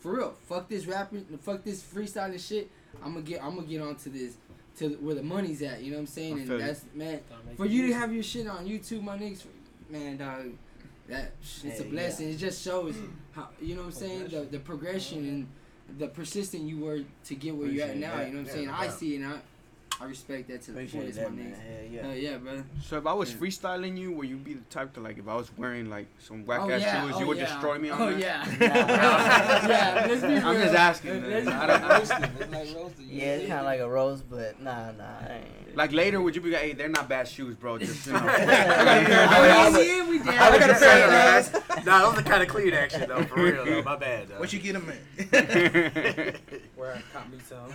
For real, fuck this rapping, fuck this freestyling shit. I'm gonna get, I'm gonna get onto this, to where the money's at. You know what I'm saying? I And that's man, for you to have your shit on YouTube, my niggas, man, dog, that it's a Yeah, blessing. It just shows how you know what I'm saying, the the progression and the persistent you were to get where you're at now. that. You know what I'm Yeah, saying? I see it, and I, I respect that to the Appreciate fullest, that, my man. niggas. Hell yeah. Hell yeah, brother. So if I was Yeah. freestyling you, would you be the type to like if I was wearing like some whack oh, ass yeah. shoes, oh, you would yeah. destroy me on Oh that? yeah. Yeah. Let's be real. I'm just asking. Let's- man. I don't- Roasted. It's like roasted. Yeah, it's kind of like a roast, but nah, nah. Like later, would you be like, hey, they're not bad shoes, bro? Just you know. I I mean, would- yeah, we did. I would gotta just say, say, man. Nah, those are kind of clean action though, for real though. My bad. Though. What you get them at? Where I caught me some.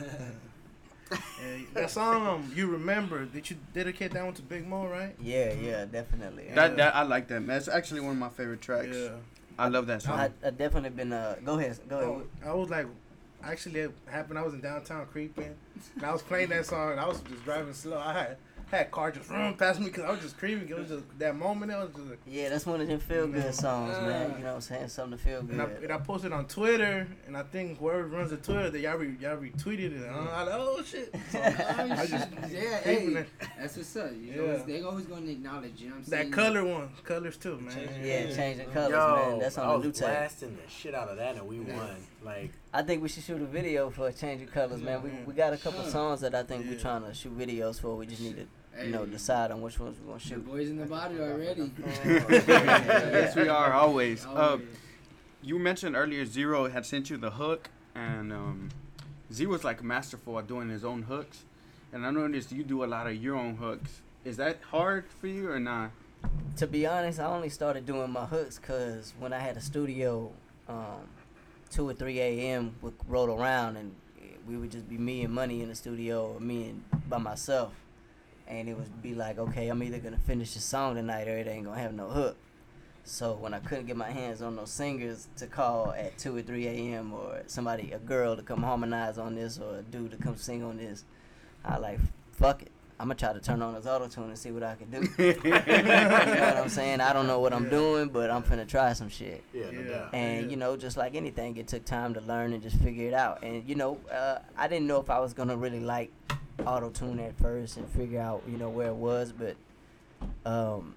Yeah, that song, um, you remember? Did you dedicate that one to Big Moe, right? Yeah, yeah, definitely. that that I like that. Man. That's actually one of my favorite tracks. Yeah. I love that song. I, I definitely been. Uh, go ahead, go ahead. Oh, I was like, actually, it happened. I was in downtown creeping, and I was playing that song. And I was just driving slow. I had, had car just run past me because I was just creeping. It was just that moment. It was just like, Yeah, that's one of them feel good songs, man. You know what I'm saying? Something to feel and I, good. and I posted on Twitter, and I think whoever runs the Twitter, that y'all, re, y'all retweeted it. And I'm like, oh shit! Oh, so I just yeah, hey, it. that's what's up. You Yeah. know, they always gonna acknowledge. You know what I'm saying? That color one, colors too, man. Yeah, changing colors, Yo, man. That's I on the was new tape. blasting the shit out of that, and we won. Like, I think we should shoot a video for changing colors, man. We, we got a couple Sure. songs that I think we're trying to shoot videos for. We just need to, you know, decide on which ones we're gonna The shoot. boys in the body already. yes, we are always. Uh, you mentioned earlier Z-Ro had sent you the hook, and um, Z was like masterful at doing his own hooks. And I noticed you do a lot of your own hooks. Is that hard for you or not? To be honest, I only started doing my hooks because when I had a studio, um, two or three a.m. would roll around and we would just be me and Money in the studio or me and by myself, and it would be like, okay, I'm either gonna finish the song tonight or it ain't gonna have no hook. So when I couldn't get my hands on those singers to call at two or three a.m. or somebody, a girl to come harmonize on this or a dude to come sing on this, I like fuck it. I'm gonna try to turn on this auto tune and see what I can do. you know what I'm saying? I don't know what I'm Yeah. doing, but I'm finna try some shit. yeah, no Yeah. doubt. And Yeah. you know, just like anything, it took time to learn and just figure it out. And you know, uh, I didn't know if I was gonna really like auto tune at first and figure out you know where it was, but um,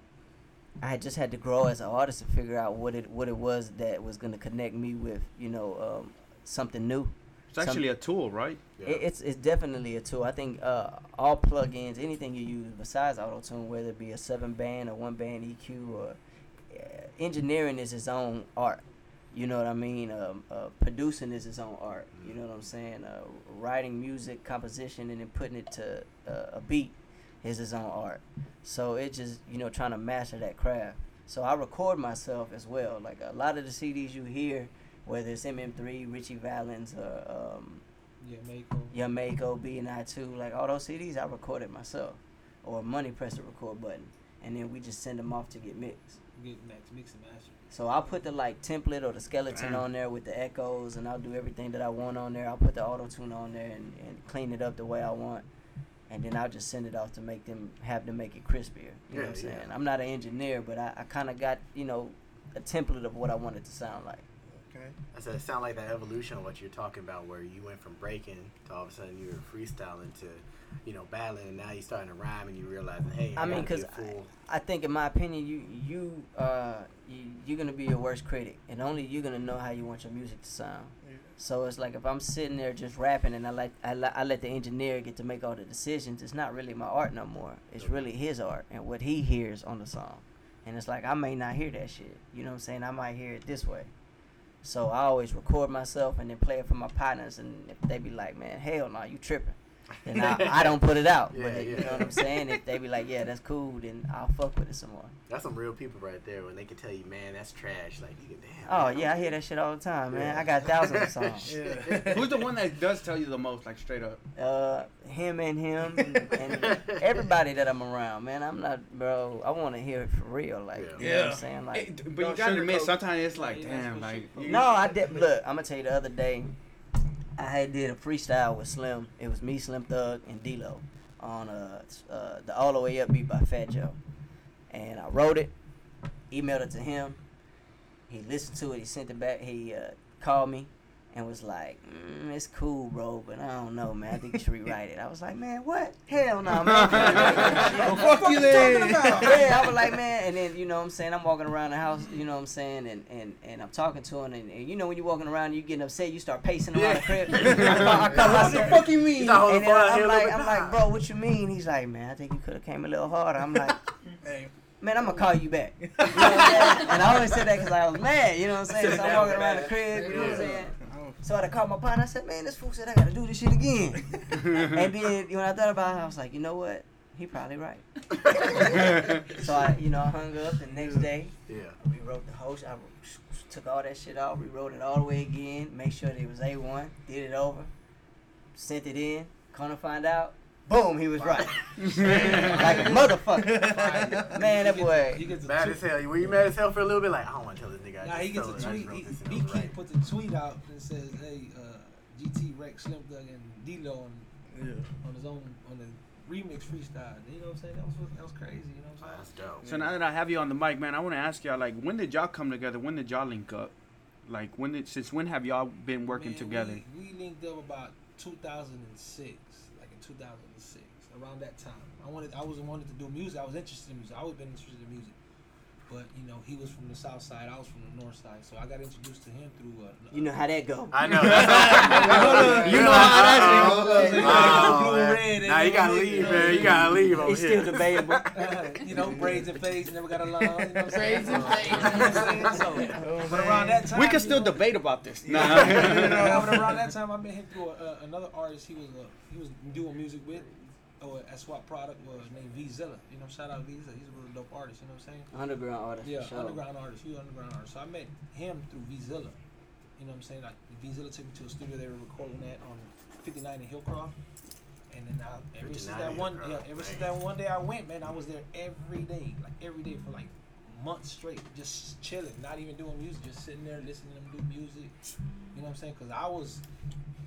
I just had to grow as an artist and figure out what it what it was that was gonna connect me with you know um, something new. It's actually a tool, right? Yeah. It, it's it's definitely a tool. I think uh, all plugins, anything you use besides auto tune, whether it be a seven band or one band EQ or uh, engineering is its own art. You know what I mean? Um, uh, producing is its own art. You know what I'm saying? Uh, writing music, composition, and then putting it to uh, a beat is its own art. So it just you know trying to master that craft. So I record myself as well. Like a lot of the CDs you hear, whether it's MM3, Richie Valens, or um, Yeah, Mako. Yamaiko, B and I too, like all those CDs I recorded myself. Or money press the record button. And then we just send them off to get mixed. Get that mix and master. So I'll put the like template or the skeleton on there with the echoes and I'll do everything that I want on there. I'll put the auto tune on there and, and clean it up the way I want. And then I'll just send it off to make them have to make it crispier. You know what I'm Yeah, yeah. saying? I'm not an engineer, but I, I kinda got, you know, a template of what I want it to sound like. Okay. I said it sound like that evolution of what you're talking about, where you went from breaking to all of a sudden you were freestyling to, you know, battling, and now you're starting to rhyme, and you realizing, hey, I mean, gotta be because a. I think, in my opinion, you you uh you, you're gonna be your worst critic, and only you're gonna know how you want your music to sound. Yeah. So it's like if I'm sitting there just rapping and I let I, let- I let the engineer get to make all the decisions, it's not really my art no more. It's really his art and what he hears on the song. And it's like I may not hear that shit. You know what I'm saying? I might hear it this way. So I always record myself and then play it for my partners, and if they be like, "Man, hell no, you tripping," then I, I don't put it out. Yeah, but they, you know what I'm saying? If they be like, "Yeah, that's cool," then I'll fuck with it some more. That's some real people right there when they can tell you, man, that's trash. Like, you can damn. Oh man, yeah, I I'm- hear that shit all the time, man. Yeah. I got thousands of songs. Yeah. Who's the one that does tell you the most, like straight up? uh, him and him and, and everybody that I'm around, man. I'm not, bro. I want to hear it for real, like Yeah. you know what I'm saying, like. d- but you gotta admit, sometimes it's like, Yeah, damn, like. you- No, I did. Look, I'm gonna tell you the other day, I had did a freestyle with Slim. It was me, Slim Thug, and D-Lo on uh, uh the All the Way Up beat by Fat Joe, and I wrote it, emailed it to him. He listened to it. He sent it back. He uh, called me. And was like, mm, it's cool, bro, but I don't know, man. I think you should rewrite it. I was like, man, what? Hell no, man. Well, fuck you then. yeah, I was like, man, and then you know what I'm saying, I'm walking around the house, you know what I'm saying, and and, and I'm talking to him, and, and you know when you're walking around, you getting upset, you start pacing around the crib. I, call- I call What the fuck you mean? You not holding and then the phone I'm like, I'm bit? like, bro, what you mean? He's like, man, I think you could have came a little harder. I'm like, Hey, man, I'm gonna call you back. You know what I'm? And I always said that because I was mad, you know what I'm saying? So I'm walking around the crib, you know what I'm saying? So I called my partner. I said, "Man, this fool said I gotta do this shit again." and then when I thought about it, I was like, "You know what? He probably right." so I, you know, I hung up. The next day, Yeah. we wrote the whole. I took all that shit off. We wrote it all the way again. Make sure that it was a one. Did it over. Sent it in. Come to find out, boom, he was right. like a motherfucker. Man, that boy. He gets a Mad as hell. Were you mad as hell for a little bit? Like, I don't want to tell this nigga. I Nah, just he gets told- a I just tweet. He, this and it B King right. puts a tweet out that says, "Hey, uh, GT Rex Slim Thug and D-Lo on, yeah. on his own on the remix freestyle. You know what I'm saying? That was that was crazy. You know what I'm saying? That's saying? dope. So now that I have you on the mic, man, I want to ask y'all like, when did y'all come together? When did y'all link up? Like, when did since when have y'all been working Man, together? We, we linked up about 2006, like in 2006, around that time. I wanted, I was wanted to do music. I was interested in music. I always been interested in music, but you know, he was from the south side. I was from the north side, so I got introduced to him through. Uh, You know how that go. I know. You know how that shit goes. Oh, Blue, red, Nah, you gotta leave, everything. man. You gotta leave over It's here. still debatable. you know, braids and fades never got along. You know what I'm saying? Braids and So, you know what I'm saying? So, but around that time, We can you still know, debate about this. Yeah, but around that time, I met him through uh, another artist. He was uh, he was doing music with, or at Swap Product was named V Zilla. You know, shout out V Zilla. He's a really dope artist. You know what I'm saying? Underground artist. Yeah, for sure. underground artist. He was underground artist. So I met him through V Zilla. You know what I'm saying? Like V Zilla took me to a studio they were recording at on 59 in Hillcroft. And then I, ever since that one, Hillcroft, yeah, ever since that one day I went, man, I was there every day, like every day for like months straight, just chilling, not even doing music, just sitting there listening to them do music. You know what I'm saying? Because I was,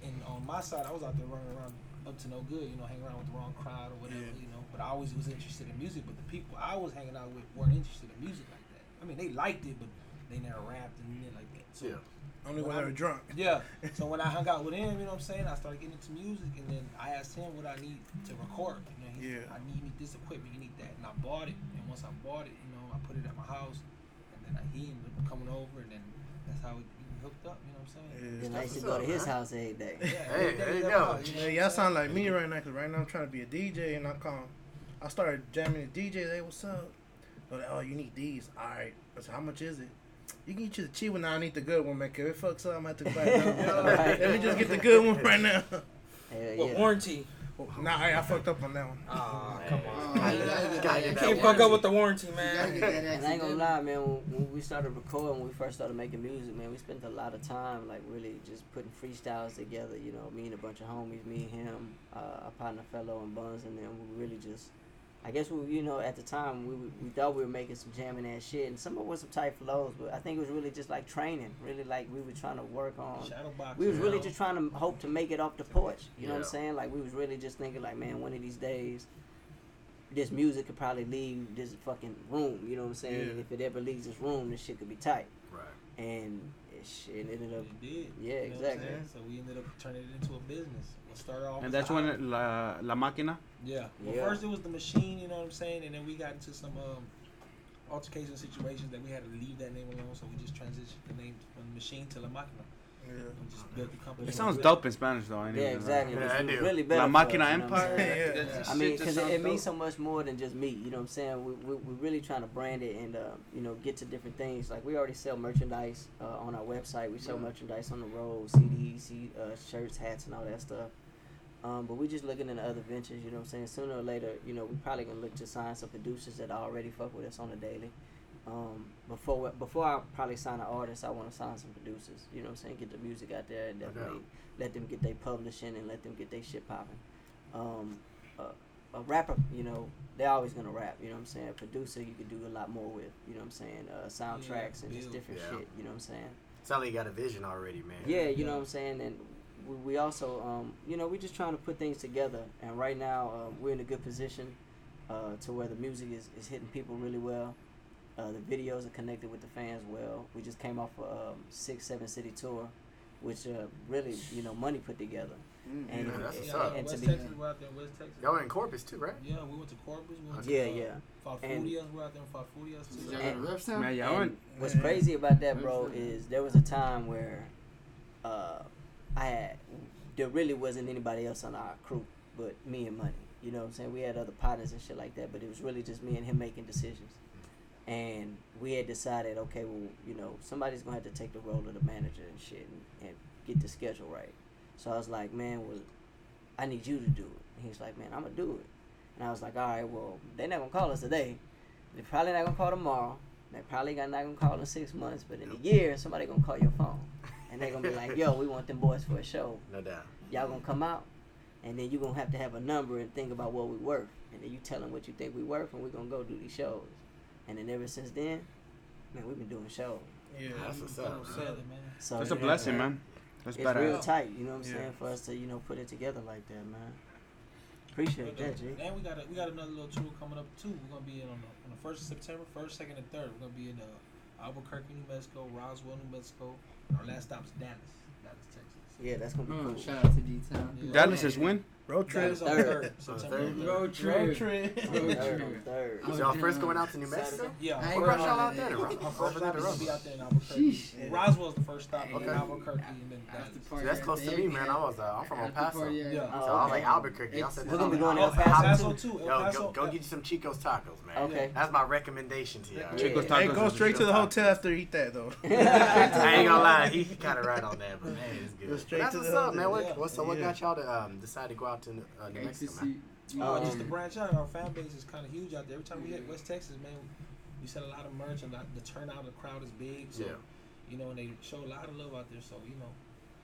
in on my side, I was out there running around up to no good, you know, hanging around with the wrong crowd or whatever, you know. But I always was interested in music, but the people I was hanging out with weren't interested in music like that. I mean, they liked it, but they never rapped and anything like that. So Yeah. Only when they were drunk. yeah. So when I hung out with him, you know what I'm saying, I started getting into music, and then I asked him what I need to record. You know, he Yeah. said, I need, you need this equipment, you need that, and I bought it. And once I bought it, you know, I put it at my house, and then I, he ended up coming over, and then that's how we, we hooked up. You know what I'm saying? Yeah. Then I used to what's go to his man. house every day. Yeah, Hey, every day there you go. Yeah, y'all sound like me right now, cause right now I'm trying to be a DJ, and I call. I started jamming the DJ. Hey, what's up? They're like, oh, you need these. All right. I said, how much is it? You can get you the cheap one. Now I need the good one, man. Cause if it fucks up, I'm gonna have to buy it. Right. Let me just get the good one right now. Hell With yeah. warranty. Nah, I, I fucked up on that one. Ah, Man. come Oh, on. you gotta You get gotta that- get You that can't fuck up with the warranty, man. And I ain't gonna lie, man. When, when we started recording, when we first started making music, man, we spent a lot of time, like really just putting freestyles together. You know, me and a bunch of homies, me and him, uh, our partner fellow and Buns, and then we really just, I guess we, you know, at the time we we thought we were making some jamming ass shit, and some of it was some tight flows, but I think it was really just like training, really like we were trying to work on. Shadow box. We was really just trying to hope to make it off the porch. You know what I'm saying? Like we was really just thinking like, man, one of these days, this music could probably leave this fucking room. You know what I'm saying? Yeah. And if it ever leaves this room, this shit could be tight. Right. And shit ended up. It did. Yeah, you know exactly. So we ended up turning it into a business. We started off. And that's when it, La, La Máquina. Yeah. Well, Yeah. first it was the machine, you know what I'm saying, and then we got into some um, altercation situations that we had to leave that name alone, so we just transitioned the name from the machine to La Máquina. Yeah. We just built the company. It sounds dope in Spanish though. I Yeah, exactly. Yeah, It I do. really better. La for us, Máquina you know I'm Empire. saying? Yeah. I mean, because it, it means so much more than just meat. You know what I'm saying? We we we really trying to brand it and uh, you know get to different things. Like we already sell merchandise uh, on our website. We sell merchandise on the road, CDs, C, uh, shirts, hats, and all that stuff. Um, but we're just looking into other ventures. You know what I'm saying? Sooner or later, you know, we're probably gonna look to sign some producers that already fuck with us on the daily. Um, before before I probably sign an artist, I want to sign some producers. You know what I'm saying? Get the music out there and definitely let them get their publishing and let them get their shit popping. Um, a, a rapper, you know, they're always gonna rap. You know what I'm saying? A producer, you could do a lot more with. You know what I'm saying? Uh, soundtracks and just different Yeah. shit. You know what I'm saying? Sound like you got a vision already, man. Yeah, you know what I'm saying. And we, we also, um, you know, we're just trying to put things together. And right now, um, we're in a good position uh, to where the music is, is hitting people really well. Uh, the videos are connected with the fans well. We just came off a um, six, seven city tour, which uh, really, you know, money put together. And, Yeah, that's what's Yeah, up. and to West be, Texas, we're out there in West Texas. Y'all in Corpus too, right? Yeah, we went to Corpus. We went Yeah, to, uh, yeah. And- Falfurrias, we're out there in Falfurrias too. Y'all got a rep? Man, y'all And went. what's crazy about that, bro, That's it. is there was a time where uh, I had there really wasn't anybody else on our crew but me and Money. You know what I'm saying? We had other partners and shit like that, but it was really just me and him making decisions. And we had decided, okay, well, you know, somebody's gonna have to take the role of the manager and shit and, and get the schedule right. So I was like, man, well, I need you to do it. And he like, man, I'm gonna do it. And I was like, all right, well, they're not gonna call us today. They're probably not gonna call tomorrow. They're probably not gonna call in six months, but in a year, somebody gonna call your phone, and they're gonna be like, "Yo, we want them boys for a show. No doubt. Y'all gonna come out?" And then you're gonna have to have a number and think about what we worth, and then you tell them what you think we worth, and we're gonna go do these shows. And then ever since then, man, we've been doing shows. Yeah. That's what's up. Man. man. So That's a blessing, man. That's It's real badass. tight, you know what I'm Yeah. saying, for us to you know put it together like that, man. Appreciate that, G. And we got a, we got another little tour coming up too. We're gonna be in on the, on the first of September, first, second, and third. We're gonna be in uh, Albuquerque, New Mexico, Roswell, New Mexico. Our last stop's Dallas, Dallas, Texas. Yeah, that's gonna be Mm, cool. shout out to D Town. Yeah. Dallas is when? Road trip. Dallas on the Third. third, September. third. third. Road trip. Road trip. Road Third, trip. third. Oh, y'all first going out to New Mexico? Yeah, I our ain't What brought y'all out there? to there. Our first stop is gonna be out there in Albuquerque. Sheesh. And Roswell's the first stop, and then Albuquerque, and then After Dallas. party That's close to me, man. I was, uh, I'm from El Paso. Yeah. So Oh, I was okay. like Albuquerque. Y'all said We're We're gonna be going to El El Paso Paso too. too. Yo, go, go get you some Chico's tacos, man. Okay. That's my recommendation to y'all. Yeah. Chico's Hey, tacos go straight to the hotel after you eat that though. I ain't gonna lie, he kind of right on that, but man, it's good. Go straight But that's to what's the up, man. What, what's, so what got y'all to um, decide to go out to uh, New Mexico, man? Ecstasy. Um, just to branch out, our fan base is kind of huge out there. Every time we hit West Texas, man, we sell a lot of merch, and the turnout, of the crowd is big. So, Yeah. you know, and they show a lot of love out there. So, you know,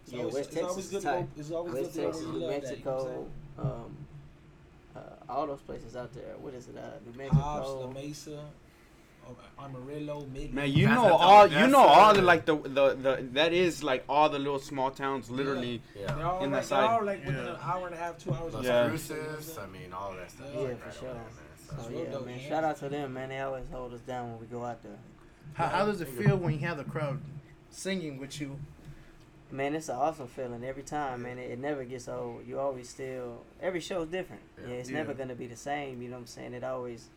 it's Yeah, always, West it's always Texas good is to tight. It's always West good Texas, New love that. You know Mexico, um, uh, all those places out there. What is it? Uh, New Mexico. Hobbs, Lamesa, Amarillo, Midland. Man, you That's know a- all you know all the like the, the the that is like all the little small towns literally. They're all, In like, that they're side. all like within Yeah. an hour and a half, two hours. Los Yeah. Cruces, I mean, all that stuff. Yeah, is Yeah, right for sure. there, man. So- So oh, yeah, dope, man. man. Shout out to them, man. They always hold us down when we go out there. How, how does it feel when you have the crowd singing with you? Man, it's an awesome feeling every time, man. It, it never gets old. You always still every show's different. Yeah. Yeah, it's Yeah. never gonna be the same. You know what I'm saying? It always.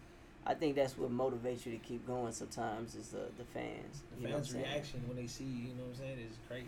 I think that's what motivates you to keep going. Sometimes is the the fans. The You know fans' reaction when they see you, you know what I'm saying, is crazy.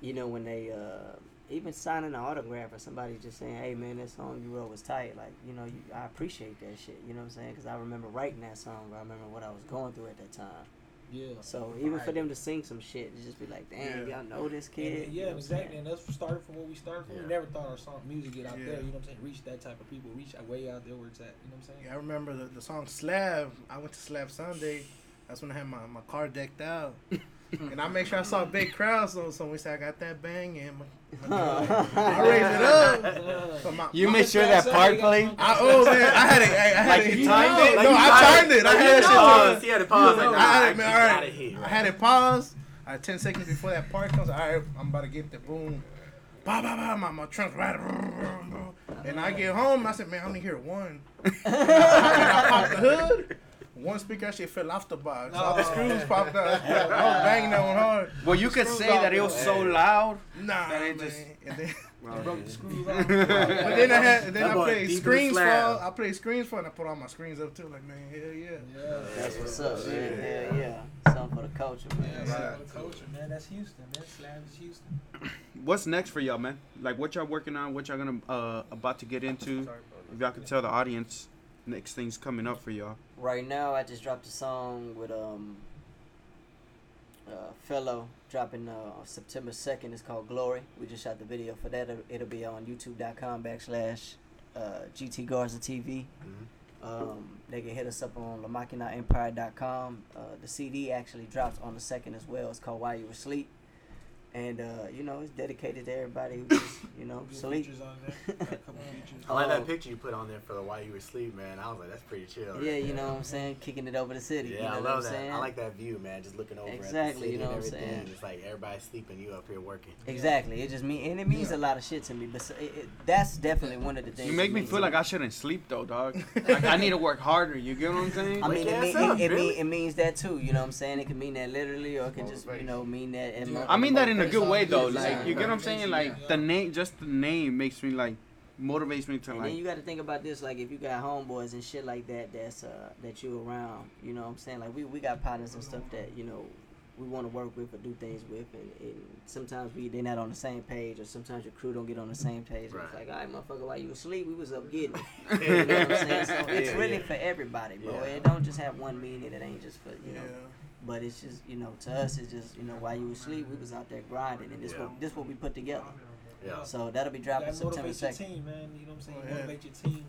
You know when they uh, even signing an autograph or somebody just saying, "Hey man, that song you wrote was tight." Like you know, you, I appreciate that shit. You know what I'm saying? Because I remember writing that song. I remember what I was going through at that time. Yeah. So even for them to sing some shit, to just be like, "Damn, Yeah. y'all know this kid." And, You yeah, know what I'm saying? exactly. And that's started from what we started from. Yeah. We never thought our song music get out Yeah. there. You know what I'm saying? Reach that type of people. Reach out way out there where it's at. You know what I'm saying? Yeah, I remember the, the song Slab. I went to Slab Sunday. That's when I had my, my car decked out. and I make sure I saw a big crowd, so, so we said I got that bang and my, my I raised it up. So my, You my- made sure that part played. I, oh man, I had it. I, I had Like it. you timed no, it? Like no, you I timed timed it. it. I Like had you that shit paused. on. He had to pause, like, I nah, had I it, man. get All outta right, I had it paused. I had ten seconds before that part comes. All right, I'm about to get the boom. Bah, bah, bah, my, my trunk's right. And I get home, I said, man, I only hear one. and I popped the hood. One speaker actually fell off the box. All the screws popped out. I was banging that one hard. Well, you could say that it was so loud. Nah, That it man. just- And then, broke the screws off. but then I had, then I boy played deep in the screens for. I played screens for, and I put all my screens up too. Like man, hell yeah. Yeah. That's what's up, man. Hell yeah, something for the culture, man. Yeah, Right. slab the culture, man. That's Houston, man. Slab is Houston. What's next for y'all, man? Like what y'all working on? What y'all gonna uh about to get into? If y'all could tell the audience, next things coming up for y'all. Right now, I just dropped a song with um uh, fellow dropping uh, September second. It's called Glory. We just shot the video for that. It'll, be on YouTube.com backslash uh, GT Garza TV. Mhm. Um, they can hit us up on LaMaquinaEmpire.com. Uh, the CD actually drops on the second as well. It's called While You Were Asleep. And, uh, you know, it's dedicated to everybody who just, you know, Good sleep. on there. Got a couple features. I like that picture you put on there for the while you were asleep, man. I was like, that's pretty chill. right Yeah, you there. know what I'm saying? Kicking it over the city. Yeah, you know I what love I'm that. saying? I like that view, man. Just looking over at the Exactly, city you know and what I'm everything. saying? It's like everybody's sleeping, you up here working. Exactly. It just mean and it means a lot of shit to me. But so- it, it, that's definitely one of the things. You make me feel like I shouldn't sleep though, dog. Like I need to work harder. You get what I'm saying? I mean, it, mean, up, it, it, mean, it means that too. You know what I'm saying? It can mean that literally, or it can just, you know, mean that. I mean that in a good way though. Yeah, Like you get what I'm saying? Like the name, just the name makes me like motivates me to And then like. you got to think about this, like if you got homeboys and shit like that, that's uh that you around. You know what I'm saying? Like we, we got partners and stuff that you know we want to work with or do things with, and, and sometimes we they're not on the same page, or sometimes your crew don't get on the same page. And It's Right. like, all right, motherfucker, while you asleep, we was up getting. it. you know what I'm saying? So it's really yeah. for everybody, bro. Yeah. It don't just have one meaning. It ain't just for you Yeah. know. But it's just you know to us, it's just you know while you was asleep, we was out there grinding, and this Yeah. what this what we put together. Yeah. So that'll be You dropping gotta September motivate your second. team, man. You know what I'm saying? Oh, yeah. Motivate your team.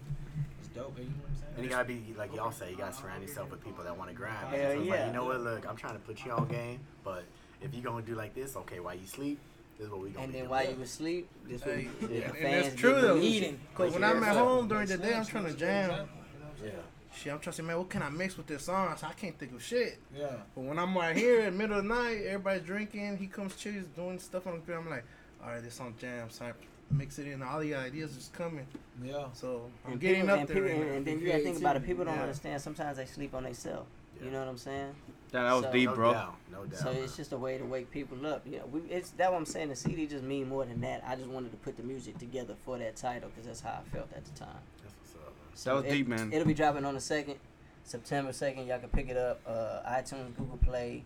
It's dope, man. You know what I'm saying? And you gotta be like y'all say, you gotta surround yourself with people that want to grind. Hell So it's like, yeah. you know what? Look, I'm trying to put you on game, but if you gonna do like this, okay, while you sleep, this is what we gonna And be then doing. while you was asleep, this is what we, the yeah. And fans that's true get though. to eating. Cause when I'm at home during the day, I'm trying to jam. you know what I'm saying? yeah. Shit, I'm trying to say, man, what can I mix with this song? I, said, I can't think of shit. Yeah. But when I'm right here in the middle of the night, everybody's drinking. He comes cheers doing stuff on the computer. I'm like, all right, this song jam. So I mix it in. All the ideas is coming. Yeah. So I'm And getting people- up and there. people- right and, and then you gotta think about it. People don't Yeah. understand. Sometimes they sleep on themselves. You know what I'm saying? Yeah, that was So- deep, no bro. doubt, no doubt. So it's just a way to wake people up. You know, we, it's that what I'm saying. The CD just mean more than that. I just wanted to put the music together for that title because that's how I felt at the time. That's what's up, man. So That was it- deep, man. It'll be dropping on the second, September second. Y'all can pick it up. Uh, iTunes, Google Play.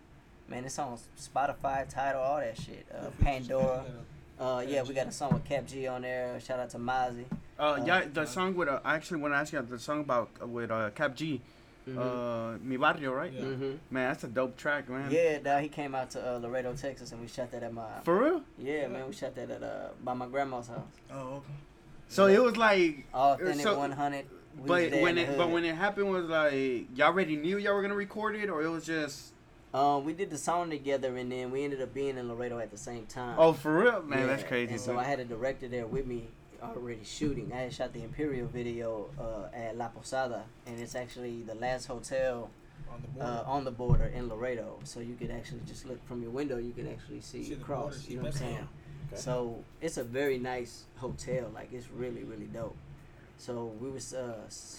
Man, it's on Spotify, title, all that shit. Uh, Pandora. Uh, yeah, we got a song with Kap G on there. Shout out to Mozzie. Uh, yeah, the song with uh, I actually want to ask you the song about uh, with uh, Kap G, Mhm. uh, Mi Barrio, right? Yeah. Mhm. Man, that's a dope track, man. Yeah, dawg, he came out to uh, Laredo, Texas, and we shot that at my. For real? Yeah, man, we shot that at uh by my grandma's house. Oh, okay. So it was like, Authentic So- 100. We was but when in the it but when it happened was like y'all already knew y'all were gonna record it, or it was just Um, we did the song together, and then we ended up being in Laredo at the same time. oh for real, man, that's crazy. And so. I had a director there with me already shooting. I had shot the Imperial video uh, at La Posada, and it's actually the last hotel On the border. uh, on the border in Laredo. So you could actually just look from your window, you can actually see, See across. border, you know what I'm saying? Okay. So it's a very nice hotel. Like it's really really dope. So we was uh,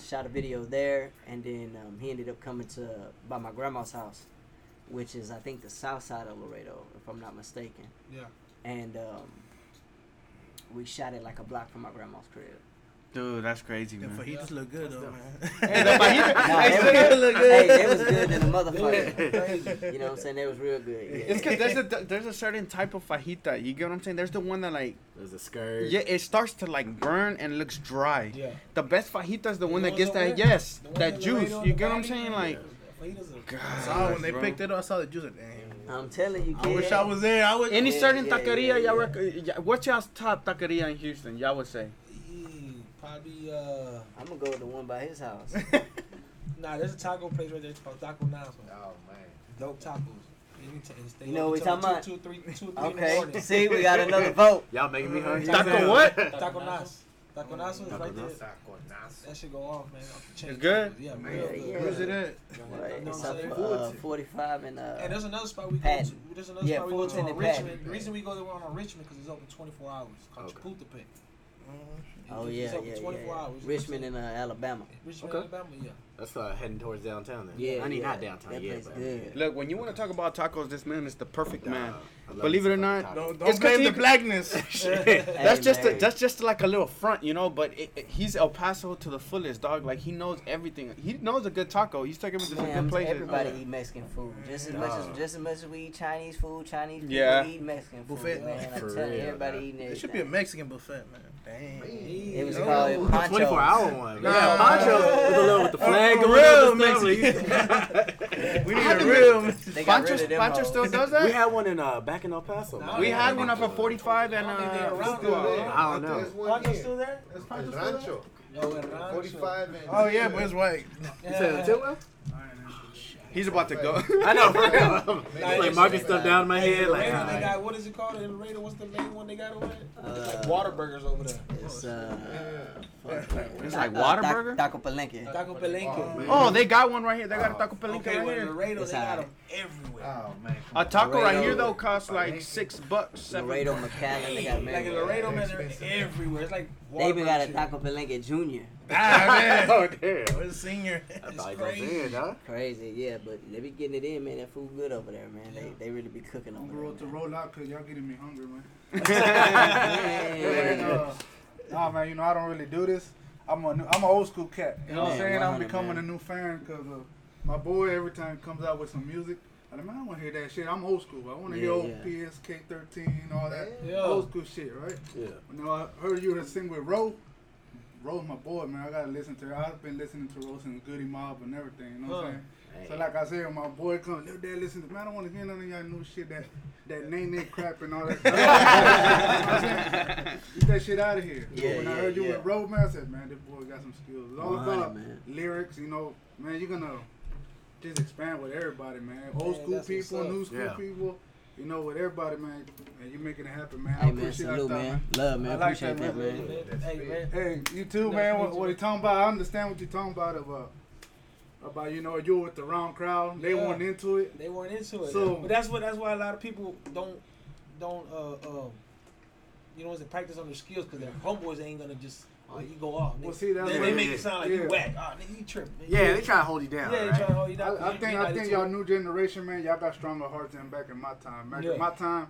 shot a video there, and then um, he ended up coming to by my grandma's house, which is I think the south side of Laredo, if I'm not mistaken. Yeah. And um, we shot it like a block from my grandma's crib. Dude, that's crazy, man. The man. fajitas look good though, man. Hey, the fajita- Nah, hey, they, so- was, hey, they was good than the motherfucker. you know what I'm saying? It was real good. Yeah. It's cause there's a there's a certain type of fajita. You get what I'm saying? There's the one that like There's a skirt. yeah, it starts to like burn and looks dry. Yeah. The best fajita is the one that gets that there? yes, that juice. You the get what I'm saying? Like, Yeah. Fajitas are- God, I saw when they bro. picked it up, I saw the juice. Damn. I'm telling you, I wish I was there. I would. Any Yeah, certain yeah, taqueria, yeah, y'all yeah. rec- yeah, what's y'all's top taqueria in Houston? Y'all would say. Yeah, Probably uh I'm gonna go with the one by his house. nah. There's a taco place right there it's called Taco Nas. Oh man. Dope tacos. Anytime- they You know what we open till talking two- two, three- two, three in the Okay, see, we got another vote. Y'all making me hungry. Taco now. what? Taco Nas. Taco Nas is right there. Taco Nas. That should go off, man. Off. It's good? Yeah, Yeah, real good. yeah. Where's it at? Right, it's up uh, 45 and uh. And there's another spot we go Patton. to. There's another Yeah, spot we go to Fulton on and Richmond. The reason we go there on Richmond because it's open 24 hours. It's called Okay. Chapultepec. Oh It's- yeah, yeah, yeah. hours. Richmond in uh, Alabama. Richmond, Okay. Alabama. Yeah. That's uh, heading towards downtown then. Yeah, I mean yeah. not downtown That yet, place but good. Look, when you want to talk about tacos, this man is the perfect Nah, man. Believe it or not, tacos. Don't, don't It's 'cause blame the blackness. that's just a, that's just like a little front, you know. But it, it- he's El Paso to the fullest, dog. Like he knows everything. He knows a good taco. He's taking me to some Man, good I'm- places. everybody eat Mexican food just as much as just as much as we eat Chinese food. Chinese people Yeah. eat Mexican food, Buffet. man. I'm For telling you, real, everybody man. eating It everything. should be a Mexican buffet, man. Dang. It was No. called Ooh, Pancho's. 24 hour one. Nah, Yeah, Pancho with the little with the flag A going real up and. We need How a did real. They got Pancho, rid of them Pancho still does that? we had one in uh back in El Paso. Nah, We had one up at 45 and I think they're uh. there. I don't know. Pancho's still there? El Rancho. Yo, 45 and. Oh yeah, but it's white. You said Attila? He's about to go. I know, for real. Nah, like marking stuff down in my head. Like, Laredo, they got what is it called in Laredo? What's the main one they got over there? it's Uh, like Whataburgers over there. It's uh, It's like uh, tac- Taco Palenque. Taco Palenque. Oh, they got one right here. They got a taco palenque Okay, right well, here. Laredo, It's they got them everywhere. Oh, man. A taco right here though costs like six bucks, seven. Laredo, McAllen, they got Like in. Laredo, man, they're everywhere. It's like They even got a Taco Palenque Junior. Ah man. Oh, damn. Where's the senior? I It's thought you were crazy. saying, huh? Crazy, yeah, but they be getting it in, man. That food good over there, man. They they really be cooking I'm over gonna roll roll out because y'all getting me hungry, man. man. And, uh, nah, man, you know I don't really do this. I'm a new, I'm an old school cat. You know what I'm saying? I'm becoming man. a new fan because uh, my boy every time he comes out with some music. I'm like, man, I don't want to hear that shit. I'm old school. I want to Yeah, hear old yeah. PSK 13, all that Yeah. old school shit, right? Yeah. You know, I heard you to sing with Ro. Ro's my boy, man. I gotta listen to her. I've been listening to Ro since Goodie Mob and everything. You know what I'm Huh. saying? So like I said, when my boy comes, little dad, listen to man. I don't want to hear none of y'all new shit that that name name crap and all that. stuff. you know what I'm saying? Get that shit out of here. Yeah, when I yeah, heard you yeah. with Road, man, I said, man, this boy got some skills. It's all about man. lyrics, you know, man. You're gonna just expand with everybody, man. Old Man, school people, new school Yeah. people. You know, with everybody, man. And you making it happen, man. I Hey man, appreciate salute that, man. Love man, I like appreciate that, that man. man. Hey, man. Hey, you too, Nice man. What, meet what you. you talking about? I understand what you're talking about about about you know you with the wrong crowd. They Yeah. weren't into it. They weren't into it. So- but that's what that's why a lot of people don't don't uh um you know, what I'm practice on their skills because their homeboys ain't gonna just oh you go off. Well, nigga. see, that's they, they make it sound like Yeah. you whack. Oh, nigga, you tripping. nigga. Yeah, they try to hold you down. Yeah, they try to hold you down. I, I think I think y'all new generation, man, y'all got stronger hearts than back in my time. Back Yeah. in my time,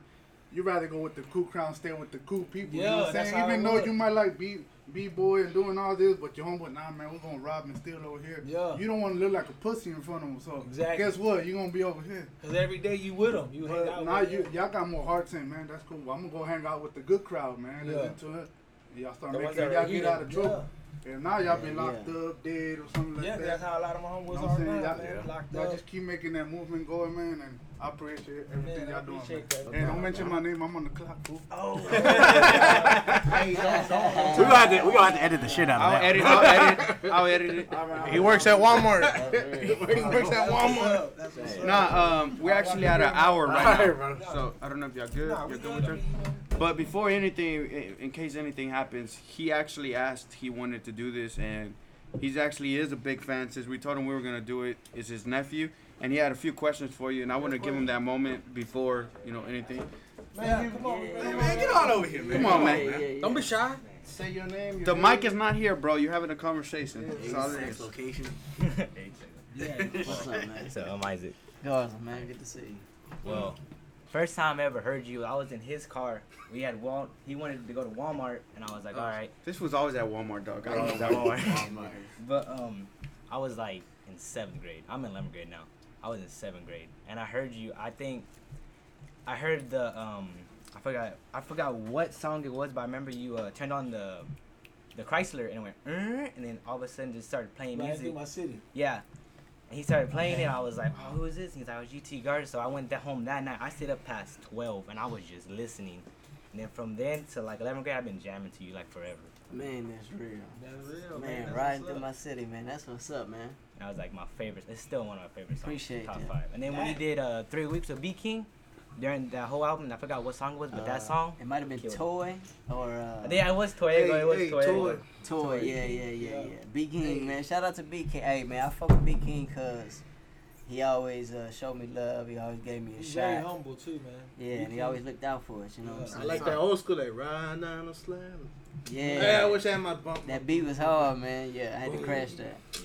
you rather go with the cool crowd, stay with the cool people. you Yeah, know what I'm saying? Even though you might like be b boy and doing all this, but your homeboy, nah, man, we're gonna rob and steal over here. Yeah. You don't want to look like a pussy in front of them. So Exactly. guess what? You're gonna be over here. Cause every day you with them, you hang But out. now with you them. y'all got more hearts in, man. That's cool. I'm gonna go hang out with the good crowd, man. Yeah. It. And y'all start The making y'all are get heated. out of trouble. And now y'all been locked yeah. up, dead, or something like Yeah, that. that's how a lot of my homeboys You know are I'm saying? now, Y'all, man. Locked y'all up. just keep making that movement going, man, and I appreciate everything Man, y'all doing. appreciate man. that. Hey, don't mention my name. I'm on the clock, fool. Oh. Hey, don't, don't. We gonna have to we gonna have to edit the shit out of I'll that. edit. I'll edit. I'll edit it. He works at Walmart. he works at Walmart. That's what's up. Nah, um, we're actually at an hour right now. So I don't know if y'all good. Nah, You're good good. with I her. mean, you know. But before anything, in, in case anything happens, he actually asked he wanted to do this, and he's actually is a big fan. Since we told him we were gonna do it, is his nephew, and he had a few questions for you, and I want to give him that moment before you know anything. Man, come on, Yeah, man. Man, get on over here, man. Come on, man. Yeah, yeah, yeah. Don't be shy. Say your name. Your The name. mic is not here, bro. You're having a conversation. That's all it Sex is. location. Yeah, what's up, man? So I'm Isaac. Garza, man, good to see you. Well, first time I ever heard you, I was in his car. We had Wal. He wanted to go to Walmart, and I was like, all right. This was always at Walmart, dog. I don't know Always that at one. Walmart. But um, I was like in seventh grade. I'm in 11th grade now. I was in seventh grade, and I heard you. I think I heard the um, I forgot I forgot what song it was, but I remember you uh, turned on the the Chrysler and it went, "Er," and then all of a sudden just started playing Riding music. through my city. Yeah. And he started playing it. I was like, oh, who is this? He's like, oh, GT Garza. So I went that home that night. I stayed up past 12 and I was just listening. And then from then to like 11th grade, I've been jamming to you like forever. Man, that's real. That's real, Man, That's riding through up. my city, man. That's what's up, man. And I was like, my favorite. It's still one of my favorite songs. Appreciate Top that. five. And then when he did uh, Three Weeks of B King, during that whole album, I forgot what song it was, but Uh, that song. It might have been. Toy or uh, Yeah, it was Toy. Hey, it was hey, Toy. Toy. Toy. Yeah, yeah, yeah, Yeah. yeah. B King, man. Shout out to B King. Hey, man, I fuck with B King cause he always uh, showed me love. He always gave me a He's very humble too, man. Yeah, and he always looked out for us. You know what I'm Yeah. I saying? like that old school, like ride down the slam. Yeah. Yeah, I wish I had my bump. That beat was hard, man. Yeah, I had to crash that. Yeah.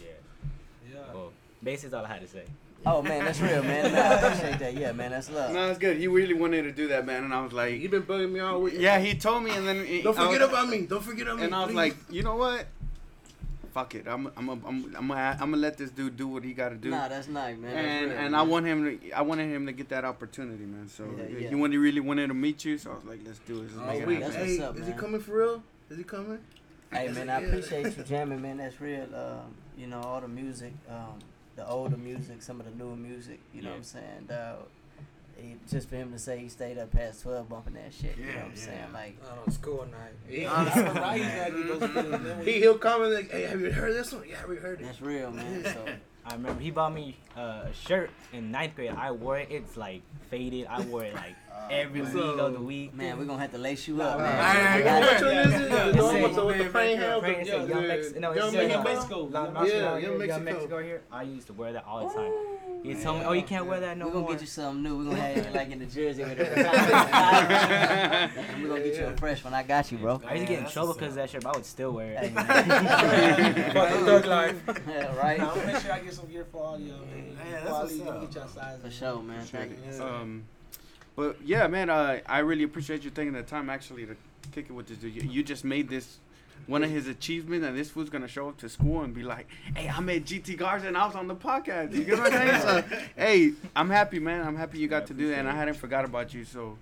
Yeah. Well, basically, is all I had to say. Oh man, that's real, man. Man, I appreciate that. Yeah, man, that's love. No, it's good. He really wanted to do that, man, and I was like, "You've been bugging me all week. yeah, he told me, and then he, Don't I forget was- about me. Don't forget about me. And I was please. like, you know what? Fuck it. I'm I'm I'm I'm I'm gonna, I'm gonna let this dude do what he got to do. Nah, that's nice, man. That's and real, and man. I want him to I wanted him to get that opportunity, man. So Yeah, he yeah. wanted really wanted to meet you, so I was like, let's do it. Let's oh, make it wait, happen. That's hey, what's up, is he coming for real? Is he coming? Hey man, I appreciate you jamming, man. That's real. Um, you know, all the music, um, the older music, some of the newer music. You know Yeah. what I'm saying? Uh, he, just for him to say he stayed up past twelve bumping that shit. you know what I'm yeah. saying? Like, Not on school night. He, I remember I used to have to get those feelings, man, when he you- he'll comment like, "Hey, have you heard this one? Yeah, we heard it." that's real, man. So I remember he bought me uh, a shirt in ninth grade. I wore it. It's like faded. I wore it like every What's week up? of the week. man, we're gonna have to lace you up, Nah, man. nah, I Hey, got which you. one is it? Yeah, The one yeah, with the- with the yeah, yeah, hands? Praying it said Yeah, Young Mex- Young said, Young uh, Mexico. Young Yeah, Young Young Mexico. Mexico here. I used to wear that all the time. He told me, "Oh, you can't wear that no we're gonna more." get you something new. We're gonna have you like in the jersey with it. we're gonna get you a fresh one. I got you, bro. I used to get in trouble because of that shirt, but I would still wear it. Hey. Fuck the thug life. Yeah, right? I'm gonna make sure I get some gear for all y'all, man. Yeah, that's what's leave, let me up. Get y'all size. For sure, man. Thank you. But yeah, man, uh, I really appreciate you taking the time actually to kick it with this dude. You, you just made this one of his achievements, and this fool's gonna show up to school and be like, "Hey, I met GT Garza and I was on the podcast." You get what I'm saying? So, hey, I'm happy, man. I'm happy you got Yeah, to do that, and I hadn't forgot about you. So,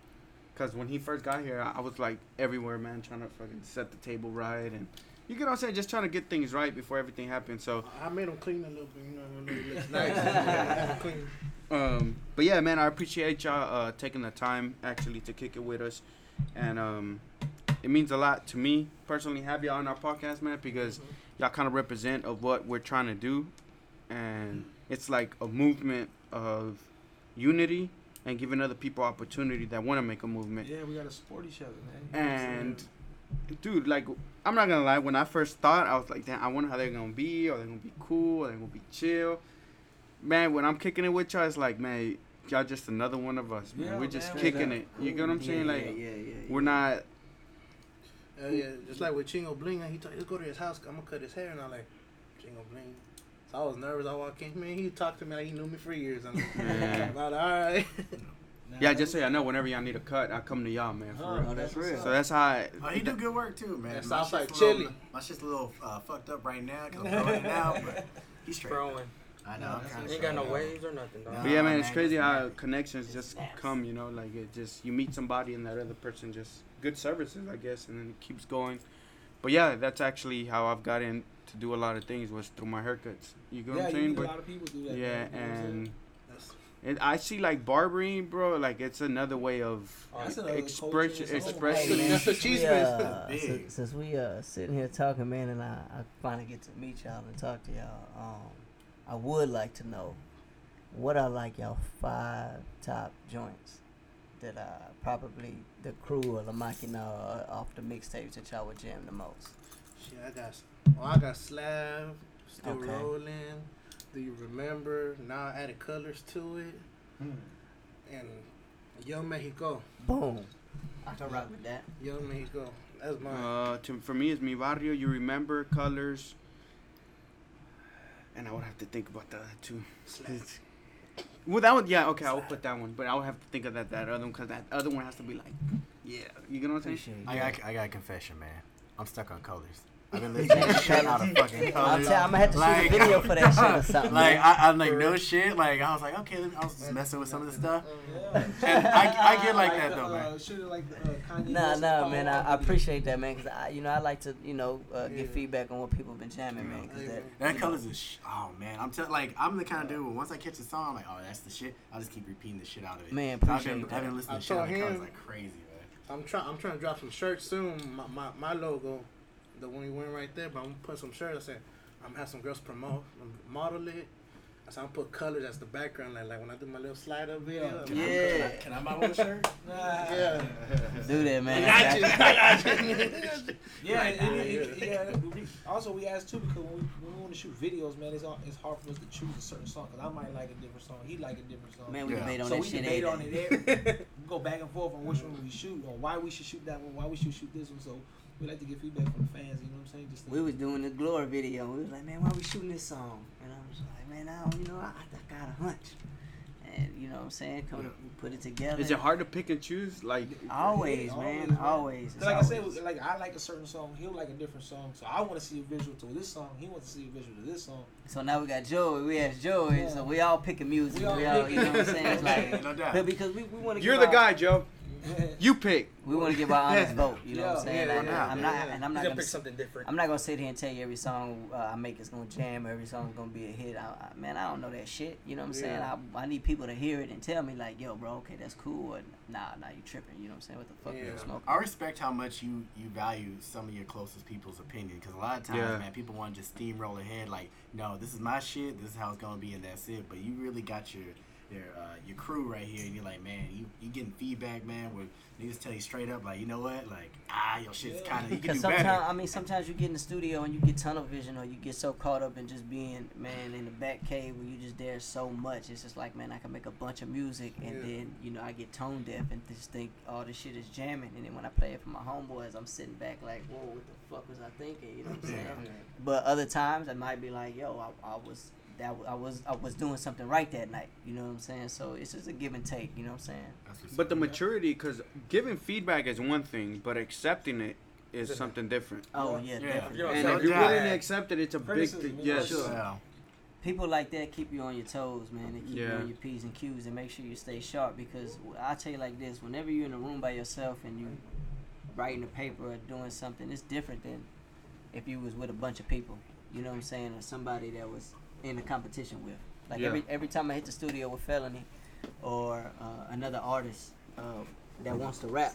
cause when he first got here, I I was like everywhere, man, trying to fucking set the table right, and you get what I'm saying, just trying to get things right before everything happens. So, I made him clean a little bit. You know, I know it looks nice. Um, but yeah, man, I appreciate y'all uh, taking the time actually to kick it with us, and um, it means a lot to me personally have y'all on our podcast, man, because y'all kind of represent of what we're trying to do, and it's like a movement of unity and giving other people opportunity that want to make a movement. Yeah, we gotta support each other, man. And dude, like I'm not gonna lie, when I first thought, I was like, damn, I wonder how they're gonna be. Are they're gonna be cool? Are they're gonna be chill? Man, when I'm kicking it with y'all, it's like, man, y'all just another one of us, man. Yeah, we're just man, kicking we- it. You get what I'm saying? Yeah, Like, yeah, yeah, yeah, we're not Uh, yeah, just like with Chingo Bling, he told let's go to his house. I'm gonna cut his hair, and I'm like, Chingo Bling. So I was nervous. I walked in, man. He talked to me like he knew me for years. I'm like, Yeah. about all right. Yeah, just so y'all know, whenever y'all need a cut, I come to y'all, man. For Oh, real. Oh, that's real. So that's how. I, Oh, he do good work too, man. That My Southside shit's a little- chili. My shit's a little uh, fucked up right now because I'm growing it out, but he's straight. Throwing. I know. I'm kinda Ain't got no waves or nothing, dog. No. But yeah, man, it's crazy how nice. connections just come, you know, like it just you meet somebody and that other person just good services, I guess, and then it keeps going. But yeah, that's actually how I've gotten to do a lot of things was through my haircuts. You get what I'm saying? meet a But lot of people do that. yeah, man, you know what I'm saying? and That's- and I see like barbering, bro. Like it's another way of Oh, that's express culture in its own. expression. Hey, since we, cheese uh, since, since we uh sitting here talking, man, and I, I finally get to meet y'all and talk to y'all. Um, I would like to know what are like y'all five top joints that uh probably the crew or the Maquina uh, off the mixtapes that y'all would jam the most. Shit, I got. Oh, I got Slab. Still Okay. rolling. Do you remember? Now I added colors to it. And Yo Mexico. Boom. I can rock with that. Yo Mexico. That's mine. Uh, to, for me, it's mi barrio. You remember colors, and I would have to think about the other two. Well, that one, yeah, okay, I will put that one, but I would have to think of that that other one because that other one has to be like, yeah, you know what I'm saying? I got, I got a confession, man. I'm stuck on colors. I've been listening to shit out of fucking I'm, colors. I'm gonna have to shoot Like- a video for that shit or something. Like. I, I'm like no shit. Like I was like okay, I was just messing with some of the stuff. And I, I get like that though, uh, man. Should've like the uh, Kanye Nah, nah, man. I, I appreciate that, man. Cause I, you know, I like to, you know, uh, get feedback on what people been jamming, man. Cause that, That you colors know, is sh- oh man. I'm tell like I'm the kind of dude. where Once I catch a song, I'm like, oh, that's the shit. I'll just keep repeating the shit out of it. Man, So I've appreciate been, that. I've been listening I to shit out of colors like crazy, man. I'm trying. I'm trying to drop some shirts soon. My, my, my logo, the one you wearing right there. But I'm gonna put some shirts. I said I'm gonna have some girls promote, model it. I said I'm gonna put colors as the background, like, like when I do my little slide up video. Yeah. I'm- Yeah. Can I buy one shirt? Nah. Yeah. do that, man. I got you. I got you. Yeah, and, and, and, yeah. we- Also, we asked too because when we, when we want to shoot videos, man, it's all, it's hard for us to choose a certain song because I might like a different song, he like a different song. Man, we Yeah. debate on so that we shit debate on it. Every, we go back and forth on which one we shoot or why we should shoot that one, why we should shoot this one. So we like to get feedback from the fans. You know what I'm saying? Just We was doing the glory video. We was like, man, why we shooting this song? And I was like, man, I don't, you know, I, I got a hunch. And you know what I'm saying? Come Yeah. we put it together. Is it hard to pick and choose? Like, Always, Yeah, man. man. Always. 'Cause like I said, like I like a certain song, he'll like a different song. So I want to see a visual to this song. He wants to see a visual to this song. So now we got Joey. We asked Joey. Yeah. So we all picking music. We We all all, you know what I'm saying? It's like, No doubt. because we, we want to. you're the guy, Joe. You pick. We want to give our honest vote. You know what I'm saying? yeah, Like, yeah, I'm yeah, not, yeah. and I'm not gotta gonna. pick s- something different. I'm not gonna sit here and tell you every song uh, I make is gonna jam, or every song's gonna be a hit. I, I, man, I don't know that shit. You know what I'm saying? I, I need people to hear it and tell me like, yo, bro, okay, that's cool, or nah, nah, you tripping. You know what I'm saying? What the fuck you smoking? I respect how much you you value some of your closest people's opinion because a lot of times, Yeah. man, people want to just steamroll ahead like, no, this is my shit, this is how it's gonna be, and that's it. But you really got your your uh, your crew right here, and you're like, man, you you getting feedback, man, where niggas tell you straight up, like, you know what, like, ah, your shit's Yeah. kind of you can Because do sometimes, better. I mean, sometimes you get in the studio and you get tunnel vision, or you get so caught up in just being, man, in the back cave where you just there so much. It's just like, man, I can make a bunch of music, and Yeah. then you know I get tone deaf and just think all this shit is jamming, and then when I play it for my homeboys, I'm sitting back like, whoa, what the fuck was I thinking? You know what I'm saying? But other times I might be like, yo, I, I was that I was I was doing something right that night. You know what I'm saying? So it's just a give and take. You know what I'm saying? That's what's But the up. maturity, because giving feedback is one thing, but accepting it is something different. Oh yeah, Yeah. definitely. You're And So if you're willing to accept it, it's a big thing. yeah, Yes. sure. Yeah. people like that keep you on your toes, man. They keep you Yeah. on your p's and q's and make sure you stay sharp. Because I tell you like this: whenever you're in a room by yourself and you writing a paper or doing something, it's different than if you was with a bunch of people. You know what I'm saying? Or somebody that was in a competition with. Like Yeah. every every time I hit the studio with Felony or uh, another artist uh, that wants to rap,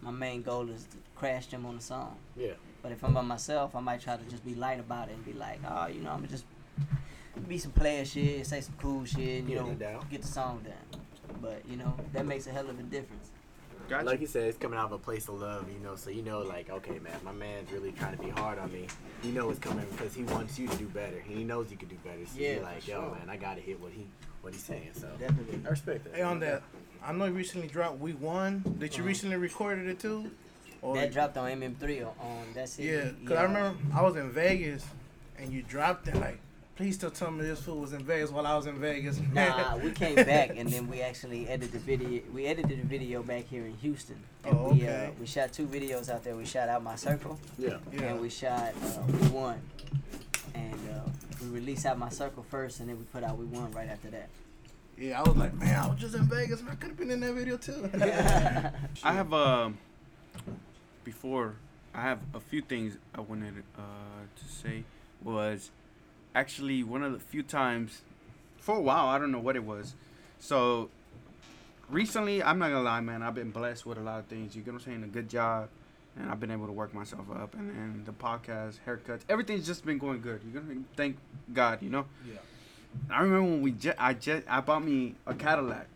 my main goal is to crash them on the song. Yeah. But if I'm by myself, I might try to just be light about it and be like, oh, you know, I'm just be some player shit, say some cool shit, and, you know, get the song done. But you know, that makes a hell of a difference. Gotcha. Like you said, it's coming out of a place of love, you know. So you know, like, okay, man, my man's really trying to be hard on me. You know, it's coming because he wants you to do better. He knows you can do better. So Yeah, you're for like, yo, sure. man, I gotta hit what he what he's saying. So Definitely. I respect that. Hey, on that, I know you recently dropped Week One. Did you Uh-huh. recently recorded it too? Or that dropped on MM3 on, on that CD. yeah, cause I remember I was in Vegas, and you dropped it like. Please still tell me this fool was in Vegas while I was in Vegas. Nah, we came back and then we actually edited the video. We edited the video back here in Houston. And Oh, we uh, okay. we shot two videos out there. We shot out my circle Yeah. Yeah. and we shot uh, we won. And uh, we released out my circle first, and then we put out we won right after that. Yeah, I was like, man, I was just in Vegas, man. I could have been in that video too. I have um before I have a few things I wanted uh, to say was actually one of the few times for a while I don't know what it was. So recently I'm not gonna lie, man. I've been blessed with a lot of things. You get what I'm saying? A good job, and I've been able to work myself up, and, and the podcast, haircuts, everything's just been going good. You're gonna thank God, you know. Yeah. I remember when we just I just I bought me a Cadillac.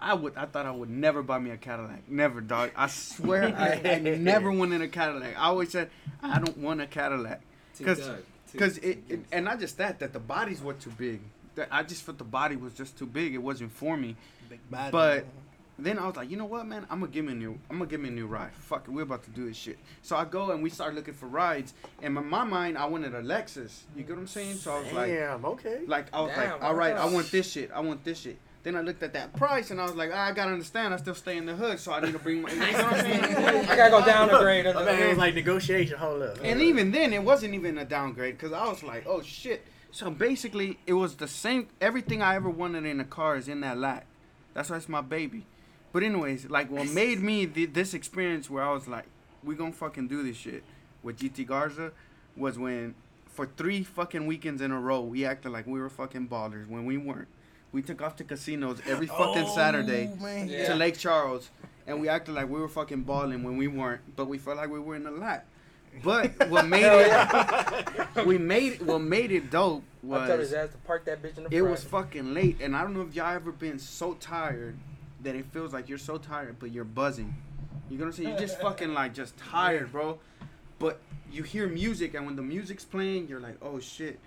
I would I thought I would never buy me a Cadillac. Never, dog. I swear I, I never wanted a Cadillac. I always said I don't want a Cadillac. Cause, Cause it, it and not just that that the bodies were too big. That I just felt the body was just too big. It wasn't for me. Big body. But then I was like, you know what, man? I'm gonna give me a new. I'm gonna give me a new ride. Fuck it, we're about to do this shit. So I go and we start looking for rides. And in my mind, I wanted a Lexus. You get what I'm saying? So I was like, Damn. Okay. like I was Damn, like, all right, I want this shit. I want this shit. Then I looked at that price and I was like, ah, I gotta understand. I still stay in the hood, so I need to bring my. You know what I'm saying? I gotta go down a grade. My man was like negotiation. Hold up. And even then, it wasn't even a downgrade because I was like, oh shit. So basically, it was the same. Everything I ever wanted in a car is in that lot. That's why it's my baby. But anyways, like what made me th- this experience where I was like, we gonna fucking do this shit with GT Garza was when for three fucking weekends in a row we acted like we were fucking ballers when we weren't. We took off to casinos every fucking oh, Saturday Oh, man. Yeah. to Lake Charles, and we acted like we were fucking balling when we weren't, but we felt like we were in a lot. But what made it, we made it what made it dope was I told his ass to park that bitch in the it front. was fucking late, and I don't know if y'all ever been so tired that it feels like you're so tired, but you're buzzing. You know what I'm saying? You're just fucking like just tired, bro. But you hear music, and when the music's playing, you're like, oh shit.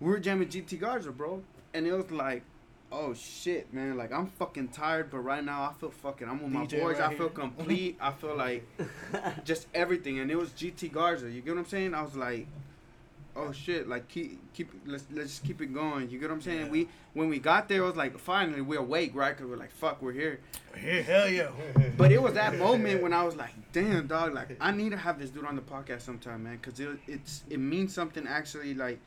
We were jamming GT Garza, bro, and it was like, oh shit, man. Like I'm fucking tired, but right now I feel fucking. I'm with my DJ boys. right I feel here. complete. I feel like just everything, and it was GT Garza. You get what I'm saying? I was like, oh shit, like keep keep let's let's just keep it going. You get what I'm saying? Yeah. We when we got there, it was like finally we're awake, right? Cause we're like fuck, we're here. Yeah, hell yeah. But it was that moment when I was like, damn, dog, like I need to have this dude on the podcast sometime, man, cause it it's it means something actually. Like,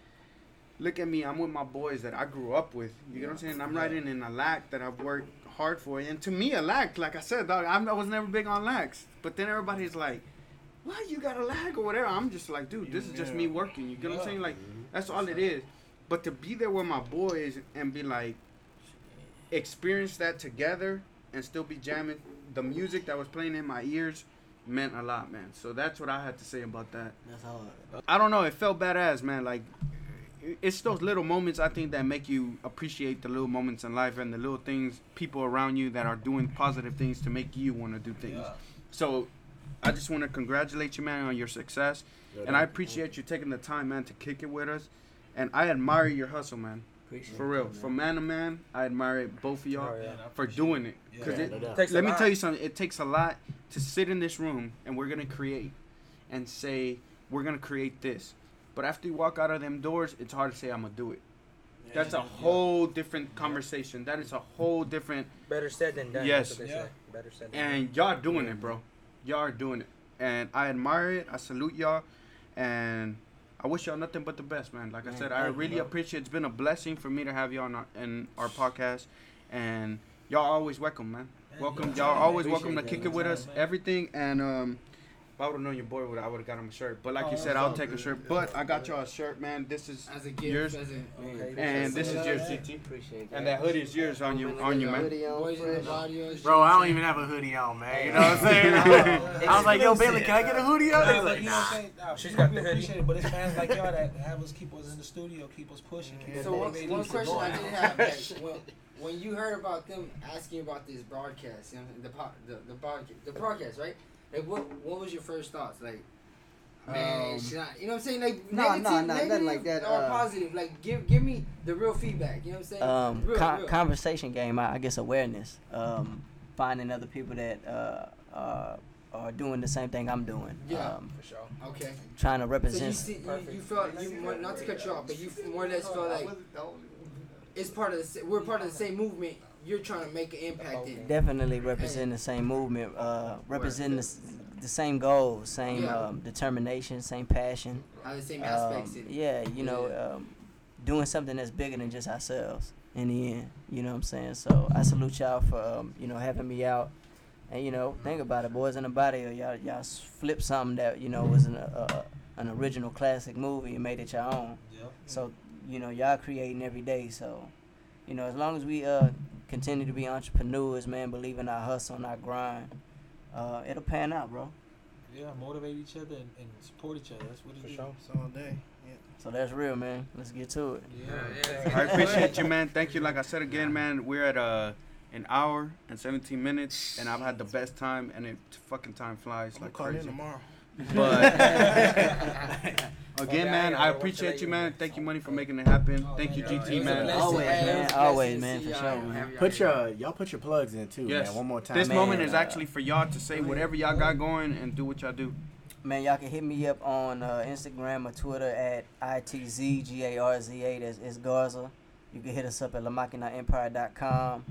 look at me, I'm with my boys that I grew up with. You get what I'm saying? I'm riding in a lack that I've worked hard for, and to me, a lack, like I said, dog, I'm, I was never big on lacks. But then everybody's like, why you got a lag or whatever? I'm just like, dude, this is just me working. You get what I'm saying? Like, that's all it is. But to be there with my boys and be like, experience that together and still be jamming the music that was playing in my ears meant a lot, man. So that's what I had to say about that. That's hard. I don't know. It felt badass, man. Like, it's those little moments I think that make you appreciate the little moments in life and the little things, people around you that are doing positive things to make you want to do things. So, I just want to congratulate you, man, on your success. And I appreciate you taking the time, man, to kick it with us. And I admire your hustle, man. Appreciate For real. it, man. From man to man, I admire both of y'all Oh, yeah. for doing it. Because Yeah, it, no doubt. Takes a let me tell you something. It takes a lot to sit in this room and we're gonna create and say we're gonna create this. But after you walk out of them doors, it's hard to say I'm gonna do it. That's a whole different conversation. That is a whole different. Better said than done. Yes. That's what they Yeah. say. Better said than done. And y'all doing it, bro. Y'all are doing it, and I admire it. I salute y'all, and I wish y'all nothing but the best, man. Like I said, I thank you, really appreciate. It's been a blessing for me to have y'all on our, in our podcast, and y'all always welcome, man. Welcome, y'all always welcome to kick it with man. us. Everything, and um, if I would have known your boy, would I would have got him a shirt. But like Oh, you said, I'll all take a shirt. But I got y'all a shirt, man. This is As a gift. Yours? As a, Man, and this is yours, GT. Appreciate that. And that hoodie is yours on you, on you, man. Hoodie on, boys in the fresh. body. or Bro, I don't even have a hoodie on, man. You know what I'm saying? I was like, yo, Bailey, can I get a hoodie on? Nah, He's but like, you know nah. what I'm saying? She's we- got we the hoodie. appreciate it, but it's fans like y'all that have us keep us in the studio, keep us pushing. Keep us So one, motivated, one keep us question I going. did have, like, when, when you heard about them asking about this broadcast, you know, the the the podcast, the broadcast, right? Like, what what was your first thoughts? Like, man, Um, should I, you know what I'm saying? Like, Nah, negative, nah, nah, nothing like that, or uh, positive? Like, give give me the real feedback. You know what I'm saying? um, real, con- real. conversation game. I, I guess awareness. Um, finding other people that uh, uh, are doing the same thing I'm doing. Yeah. Um, For sure. Okay. trying to So you represent. see, you, you felt you more, not to cut you off, but you more or less felt like it's part of the we're part of the same movement. You're trying to make an impact in. definitely represent the same movement, uh, representing the, the same goals, same Yeah. um, determination, same passion. Have the same Um, aspects in it. yeah, you know, Yeah. um, doing something that's bigger than just ourselves in the end. You know what I'm saying? So I salute y'all for um, you know having me out. And you know, think about it, boys in the body. Y'all, y'all s- flip something that you know was an uh, an original classic movie and made it your own. Yep. So you know, y'all creating every day. So you know, as long as we uh continue to be entrepreneurs, man, believe in our hustle and our grind, uh, it'll pan out, bro. Yeah, motivate each other and, and support each other. That's what it For is. sure. It's all day. Yeah. So that's real, man. Let's get to it. Yeah. Yeah. I appreciate you, man. Thank you. Like I said again, man, we're at uh, an hour and 17 minutes, and I've had the best time, and it fucking time flies I'm like gonna call in crazy. tomorrow. But again, I man, I appreciate you, man. man. Thank you, money, for making it happen. Oh, Thank you, GT, it was a man. Always, man. it's Always, man, for sure, man. Put your y'all put your plugs in too, Yes. man. One more time. This Man, moment is uh, actually for y'all to say whatever y'all got going and do what y'all do. Man, y'all can hit me up on uh, Instagram or Twitter at ITZGARZA. That's it's Garza. You can hit us up at LaMaquinaEmpire.com,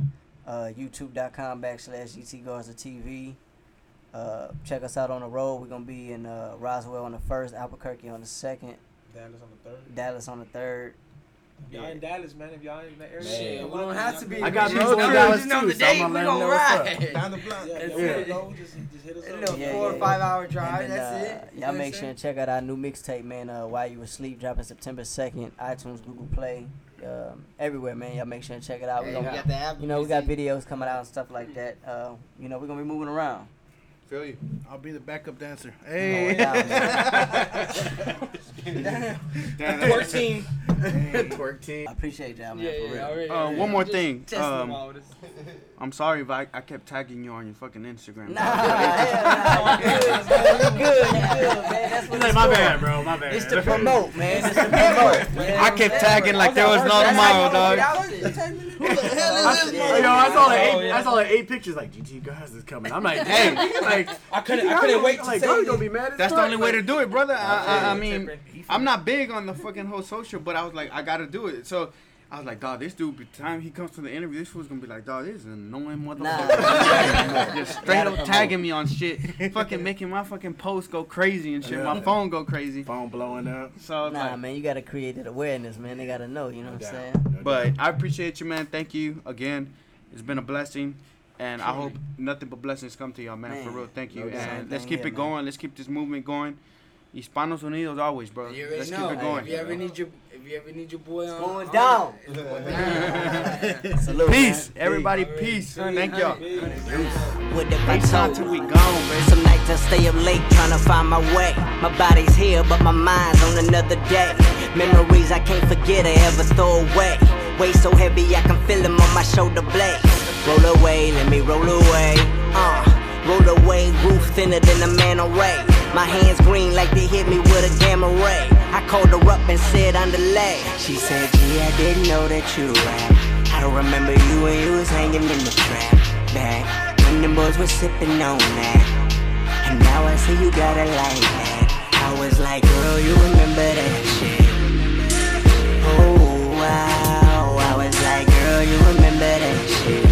uh, YouTube.com backslash GT Garza TV. Uh, check us out on the road. We're going to be in uh, Roswell on the 1st, Albuquerque on the 2nd, Dallas on the third. Dallas on the 3rd. If y'all in Dallas, man. If y'all in that area, Shit, we on, don't have to be. I got we people just in Dallas just know too, the so I'm date, gonna we let 'em gonna know what's up. ride. Down the block. Yeah, That's yeah. it. Go, just, just hit us A up. little Yeah, four yeah. or five hour drive. And then, that's uh, it. You know what Y'all make sure saying? and check out our new mixtape, man. Uh, While You Were Asleep, dropping September 2nd, iTunes, Google Play, um, everywhere, man. Y'all make sure and check it out. Hey, we we gonna, got the app you know, we got videos coming out and stuff like that. Uh, you know, we're gonna be moving around. Feel you. I'll be the backup dancer. No, Hey. yeah, Damn, that's- Twerk team. Twerk team. I appreciate y'all, man, Yeah, for yeah, real. already. Uh, one more Just thing. testing Um, them all. This- I'm sorry if I, I kept tagging you on your fucking Instagram. Nah, nah, good, good, good, man. That's what He's like, my bad, bro. My bad. It's to promote, man. It's to promote, man. I kept tagging like there was no tomorrow, dog. I, yo, I saw like eight, Oh, yeah. I saw like eight pictures like GT guys is coming. I'm like, hey, like I couldn't. I couldn't wait to like, say girl, you it. gonna be mad as That's the fuck. only way to do it, brother. I, I, I mean, I'm not big on the fucking whole social, but I was like, I gotta do it. So I was like, dog, this dude, by the time he comes to the interview, this fool's gonna be like, dog, this is an annoying Nah. motherfucker. Just straight Gotta up tagging me on shit, fucking making my fucking post go crazy and shit, my phone go crazy. phone blowing up. So I was Nah, like, man, you gotta create that awareness, man. They gotta know, you know what I'm saying? No but. I appreciate you, man. Thank you again. It's been a blessing. And I hope nothing but blessings come to y'all, man. For real, thank you. no and let's keep here, it man. going. Let's keep this movement going. Hispanos Unidos always, bro. You already Let's know. keep it going. If you ever need your, if you ever need your boy on, Going on- down. going down. Salute, Peace, man. everybody. Peace. Thank y'all. What if I FaceTime told till we you? gone. Some nights I stay up late trying to find my way. My body's here, but my mind's on another day. Memories I can't forget or ever throw away. Weight so heavy I can feel them on my shoulder blades. Roll away, let me roll away. Uh, roll away, roof thinner than a man array. My hands green like they hit me with a gamma ray. I called her up and said underlay. She said, Gee, I didn't know that you rap. I don't remember you when you was hanging in the trap. Back when them boys was sipping on that. And now I see you got it like that. I was like, girl, you remember that shit. Oh, wow. I was like, girl, you remember that shit.